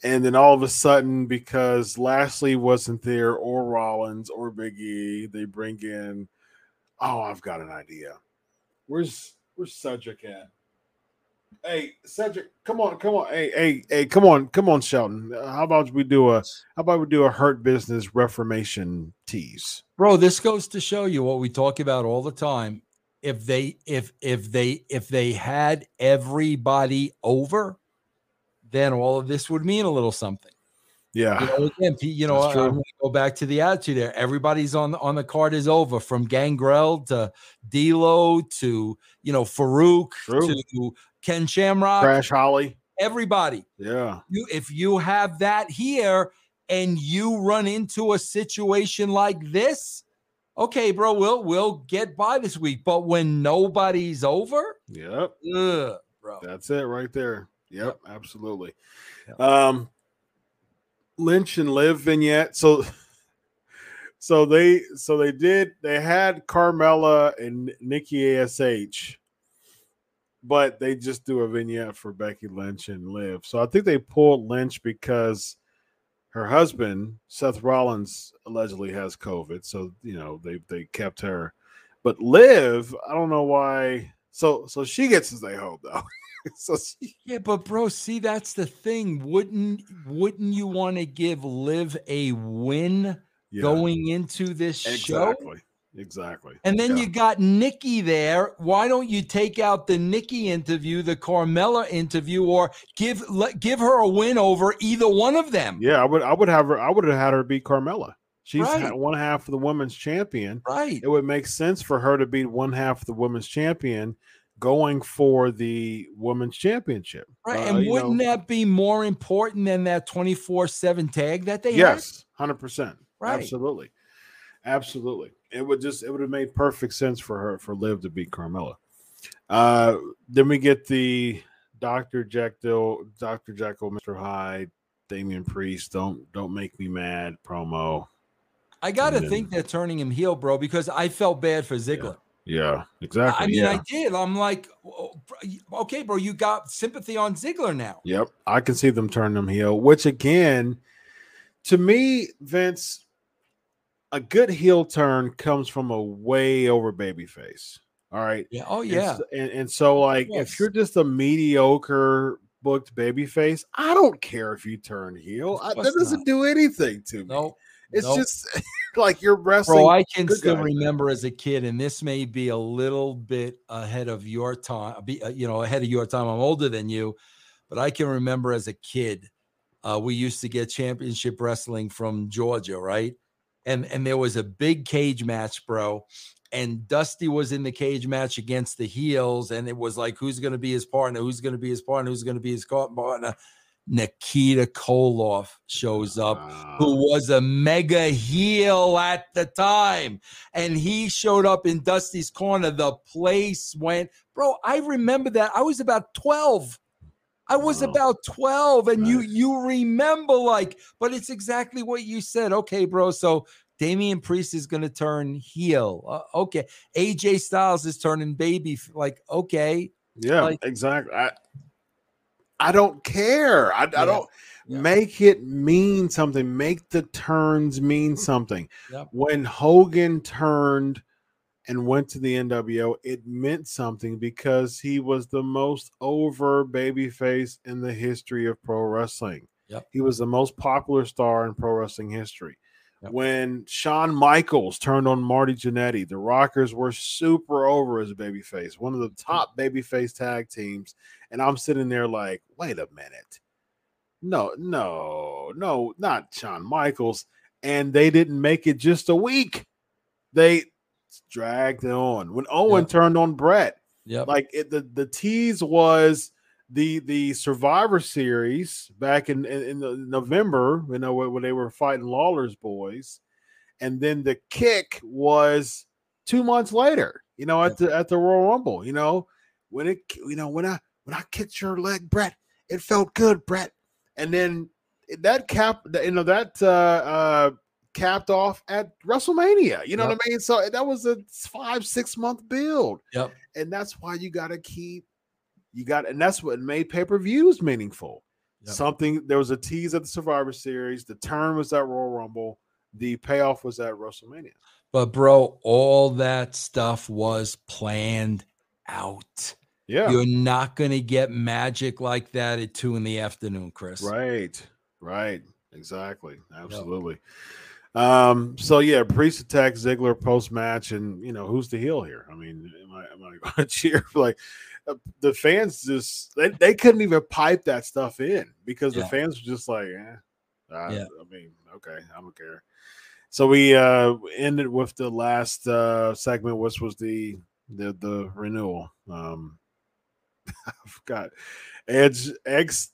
and then all of a sudden, because Lashley wasn't there, or Rollins, or Big E, they bring in. Oh, I've got an idea. Where's Where's Cedric at? Hey, Cedric, come on, come on, hey, hey, hey, come on, come on, Shelton. How about we do a How about we do a Hurt Business Reformation tease, bro? This goes to show you what we talk about all the time. If they, if if they, if they had everybody over, then all of this would mean a little something. Yeah. You know, again, you know, I'm go back to the attitude there. Everybody's on the on the card is over from Gangrel to D'Lo to you know Farouk to Ken Shamrock, Crash Holly, everybody. Yeah. You if you have that here and you run into a situation like this, okay, bro, we'll we'll get by this week. But when nobody's over, yep, ugh, bro, that's it right there. Yep, absolutely. Yep. Um, Lynch and Liv vignette. So, so they so they did they had Carmella and Nikki Ash, but they just do a vignette for Becky Lynch and Liv. So I think they pulled Lynch because her husband Seth Rollins allegedly has COVID. So you know they they kept her, but Liv I don't know why. So so she gets to stay home though. so she, yeah, but bro, see, that's the thing. Wouldn't wouldn't you want to give Liv a win yeah. going into this exactly. show? Exactly. Exactly. And then yeah. you got Nikki there. Why don't you take out the Nikki interview, the Carmella interview, or give let, give her a win over either one of them? Yeah, I would. I would have her. I would have had her beat Carmella. She's right. one half of the women's champion. Right. It would make sense for her to be one half of the women's champion going for the women's championship. Right. Uh, and wouldn't know, that be more important than that 24 7 tag that they yes, had? 100%. Right. Absolutely. Absolutely. It would just, it would have made perfect sense for her, for Liv to beat Carmella. Uh, then we get the Dr. Jekyll, Dr. Jekyll, Mr. Hyde, Damian Priest, don't don't make me mad promo. I gotta think they're turning him heel, bro, because I felt bad for Ziggler. Yeah, exactly. I mean, yeah. I did. I'm like, oh, okay, bro, you got sympathy on Ziggler now. Yep, I can see them turning him heel. Which again, to me, Vince, a good heel turn comes from a way over baby face. All right. Yeah. Oh yeah. And, and, and so, like, yes. if you're just a mediocre booked baby face, I don't care if you turn heel. I, that doesn't not. do anything to me. Nope. It's nope. just like you're wrestling. Bro, I can still guy. remember as a kid, and this may be a little bit ahead of your time. Be uh, you know ahead of your time. I'm older than you, but I can remember as a kid, uh, we used to get championship wrestling from Georgia, right? And and there was a big cage match, bro. And Dusty was in the cage match against the heels, and it was like, who's going to be his partner? Who's going to be his partner? Who's going to be his partner? Nikita Koloff shows up, wow. who was a mega heel at the time. And he showed up in Dusty's corner. The place went, bro. I remember that. I was about 12. I was wow. about 12. And nice. you you remember, like, but it's exactly what you said. Okay, bro. So Damian Priest is going to turn heel. Uh, okay. AJ Styles is turning baby. Like, okay. Yeah, like, exactly. I, I don't care. I, Yeah. I don't Yeah. make it mean something. Make the turns mean mm-hmm. something. Yep. When Hogan turned and went to the NWO, it meant something because he was the most over babyface in the history of pro wrestling. Yep. He was the most popular star in pro wrestling history. Yep. When Shawn Michaels turned on Marty Jannetty, the Rockers were super over as a babyface, one of the top babyface tag teams. And I'm sitting there like, wait a minute. No, no, no, not Shawn Michaels. And they didn't make it just a week. They dragged it on. When Owen Yep. turned on Bret, Yep. like it, the the tease was the the Survivor Series back in in, in the November, you know, when, when they were fighting Lawler's boys, and then the kick was two months later. You know, at the at the Royal Rumble. You know, when it you know when I when I kicked your leg, Bret, it felt good, Bret, and then that cap, you know, that uh uh capped off at WrestleMania. You know what I mean? So that was a five six month build Yep. and that's why you got to keep you got and that's what made pay-per-views meaningful. Yep. something there was a tease at the survivor series the turn was at royal rumble the payoff was at wrestlemania. But bro, all that stuff was planned out. yeah. You're not gonna get magic like that at two in the afternoon, Chris. right right. Exactly. Absolutely. Um so yeah priest attacks ziggler post-match and you know who's the heel here? I mean am i am i going to cheer? Like the fans just they, they couldn't even pipe that stuff in because the fans were just like eh, I, Yeah. I mean okay i don't care. So we uh ended with the last uh segment which was the the the renewal. Um i forgot. Edge x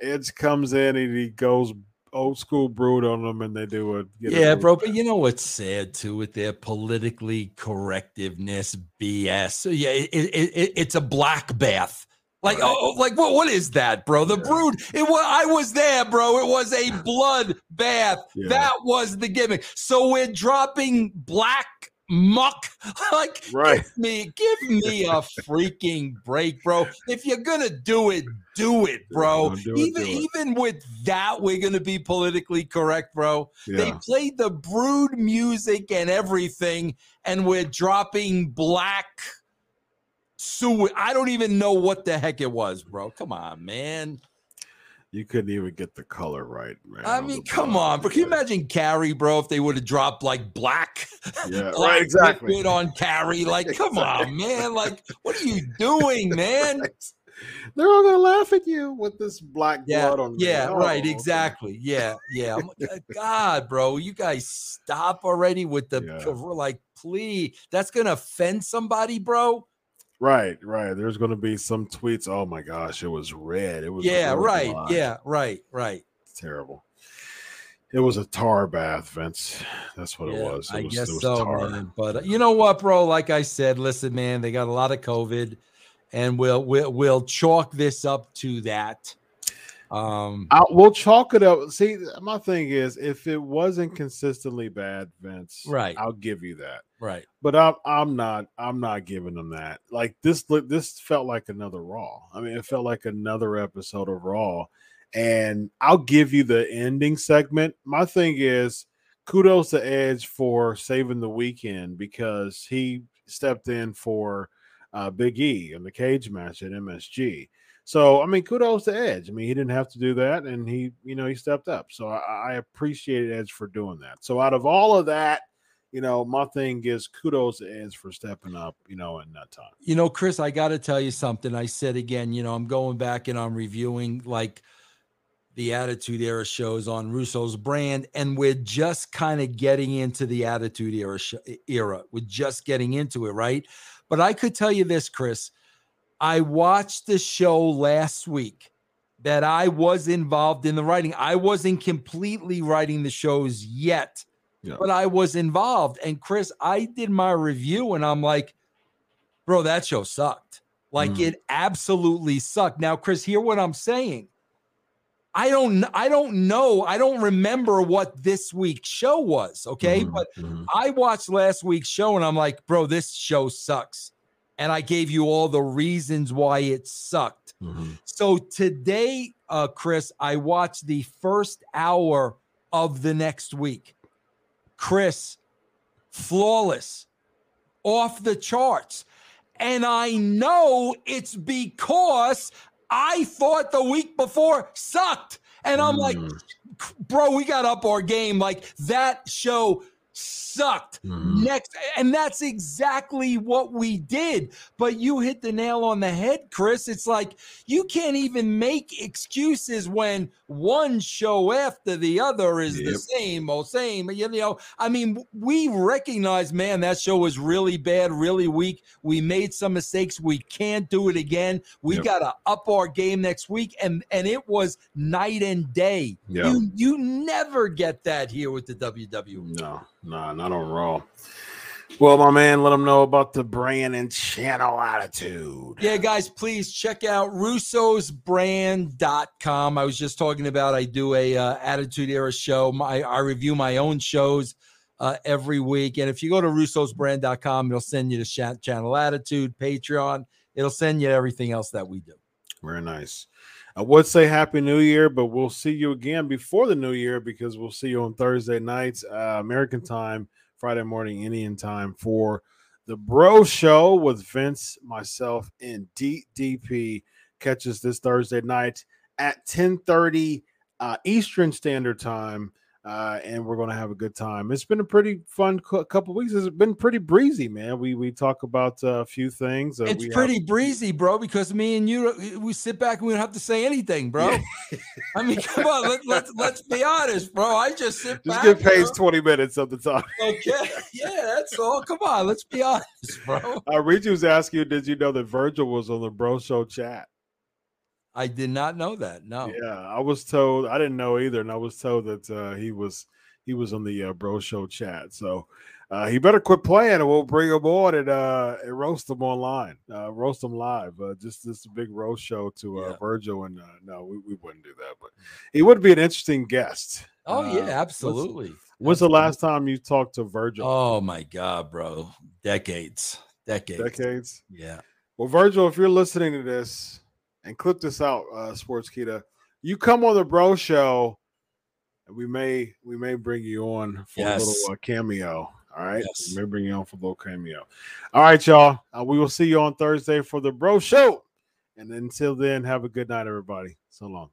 edge comes in and he goes old school brood on them and they do a Yeah, bro. But you know what's sad too with their politically correctiveness BS. So yeah, it, it, it, it's a black bath. Like, Right. Oh, oh, like what? What is that, bro? The Yeah. brood. It was. I was there, bro. It was a blood bath. Yeah. That was the gimmick. So we're dropping black muck. like, Right. give me, give me a freaking break, bro. If you're gonna do it, do it, bro. Don't it, even even with that, we're gonna be politically correct, bro. They played the brood music and everything, and we're dropping black sewer. I don't even know what the heck it was, bro. Come on, man. You couldn't even get the color right man I mean, come blood. on, bro. Can you imagine Carrie, bro, if they would have dropped like black, yeah black right exactly on Carrie? Like, come on, man. Like, what are you doing, man? they're all gonna laugh at you with this black Yeah, blood on yeah, Oh, right, exactly. Yeah, yeah. I'm like, "Uh, God, bro, you guys stop already with the Yeah. like, please. That's gonna offend somebody, bro. Right right there's gonna be some tweets oh my gosh it was red it was Yeah, right. blood. Yeah, right, right. It's terrible it was a tar bath vince that's what it was It I was- guess it was so, tar. man. But uh, you know what, bro? Like I said, listen, man, they got a lot of COVID, and we'll we'll we'll chalk this up to that. Um, I, we'll chalk it up. See, my thing is, if it wasn't consistently bad, Vince, Right. I'll give you that. right. But I'm, I'm not, I'm not giving them that. Like this, look, this felt like another Raw. I mean, it felt like another episode of Raw. And I'll give you the ending segment. My thing is, kudos to Edge for saving the weekend because he stepped in for uh, Big E in the cage match at MSG. So I mean, kudos to Edge. I mean, he didn't have to do that, and he, you know, he stepped up. So I, I appreciate Edge for doing that. So out of all of that, you know, my thing is kudos to Edge for stepping up, you know, in that time. You know, Chris, I got to tell you something. I said again, you know, I'm going back and I'm reviewing like the Attitude Era shows on Russo's brand, and we're just kind of getting into the Attitude Era sh- era. We're just getting into it, right? But I could tell you this, Chris. I watched the show last week that I was involved in the writing. I wasn't completely writing the shows yet, Yeah. but I was involved. And Chris, I did my review and I'm like, bro, that show sucked. Like Mm. it absolutely sucked. Now, Chris, hear what I'm saying. I don't I don't know. I don't remember what this week's show was. Okay. Mhm, But mhm. I watched last week's show and I'm like, bro, this show sucks. And I gave you all the reasons why it sucked. So today, uh, Chris, I watched the first hour of the next week. Chris, flawless, off the charts. And I know it's because I thought the week before sucked. And I'm like, Mm. bro, we got up our game. Like that show sucked. Mhm. Next, and that's exactly what we did. But you hit the nail on the head, Chris. It's like you can't even make excuses when one show after the other is the same or same. You know, I mean, we recognize, man, that show was really bad, really weak. We made some mistakes. We can't do it again. We Yep. got to up our game next week, and and it was night and day. Yeah. You you never get that here with the WWE. No, no, not on Raw. Well, my man, let them know about the brand and channel attitude. Yeah, guys, please check out russosbrand.com. I was just talking about I do a uh, Attitude Era show. My, I review my own shows uh, every week. And if you go to russosbrand.com, it'll send you to Channel Attitude, Patreon. It'll send you everything else that we do. Very nice. I would say Happy New Year, but we'll see you again before the New Year because we'll see you on Thursday nights, uh, American time, Friday morning, Indian time for the Bro Show with Vince, myself, and DDP. Catches this Thursday night at 10:30 uh, Eastern Standard Time. Uh, and we're going to have a good time. It's been a pretty fun cou- couple weeks. It's been pretty breezy, man. We we talk about uh, a few things. Uh, It's we have- pretty breezy, bro, because me and you, we sit back and we don't have to say anything, bro. I mean, come on, let, let's let's be honest, bro. I just sit just back. get paid 20 minutes of the time. Okay, yeah, that's all. Come on, let's be honest, bro. Uh, Reggie was asking you, did you know that Virgil was on the Bro Show chat? I did not know that. No. Yeah, I was told. I didn't know either, and I was told that uh, he was he was on the uh, Bro Show chat. So uh, he better quit playing, and we'll bring him on and uh, and roast him online, uh, roast him live. Uh, just this big roast show to uh, Yeah. Virgil, and uh, no, we, we wouldn't do that, but he would be an interesting guest. Oh Uh, yeah, absolutely. When's the last time you talked to Virgil? Oh my god, bro. Decades. Decades. Decades. Yeah. Well, Virgil, if you're listening to this and clip this out, uh, Sportskeeda, you come on the Bro Show, and we may we may bring you on for a little uh, cameo. All right, Yes. we may bring you on for a little cameo. All right, y'all. Uh, we will see you on Thursday for the Bro Show, and until then, have a good night, everybody. So long.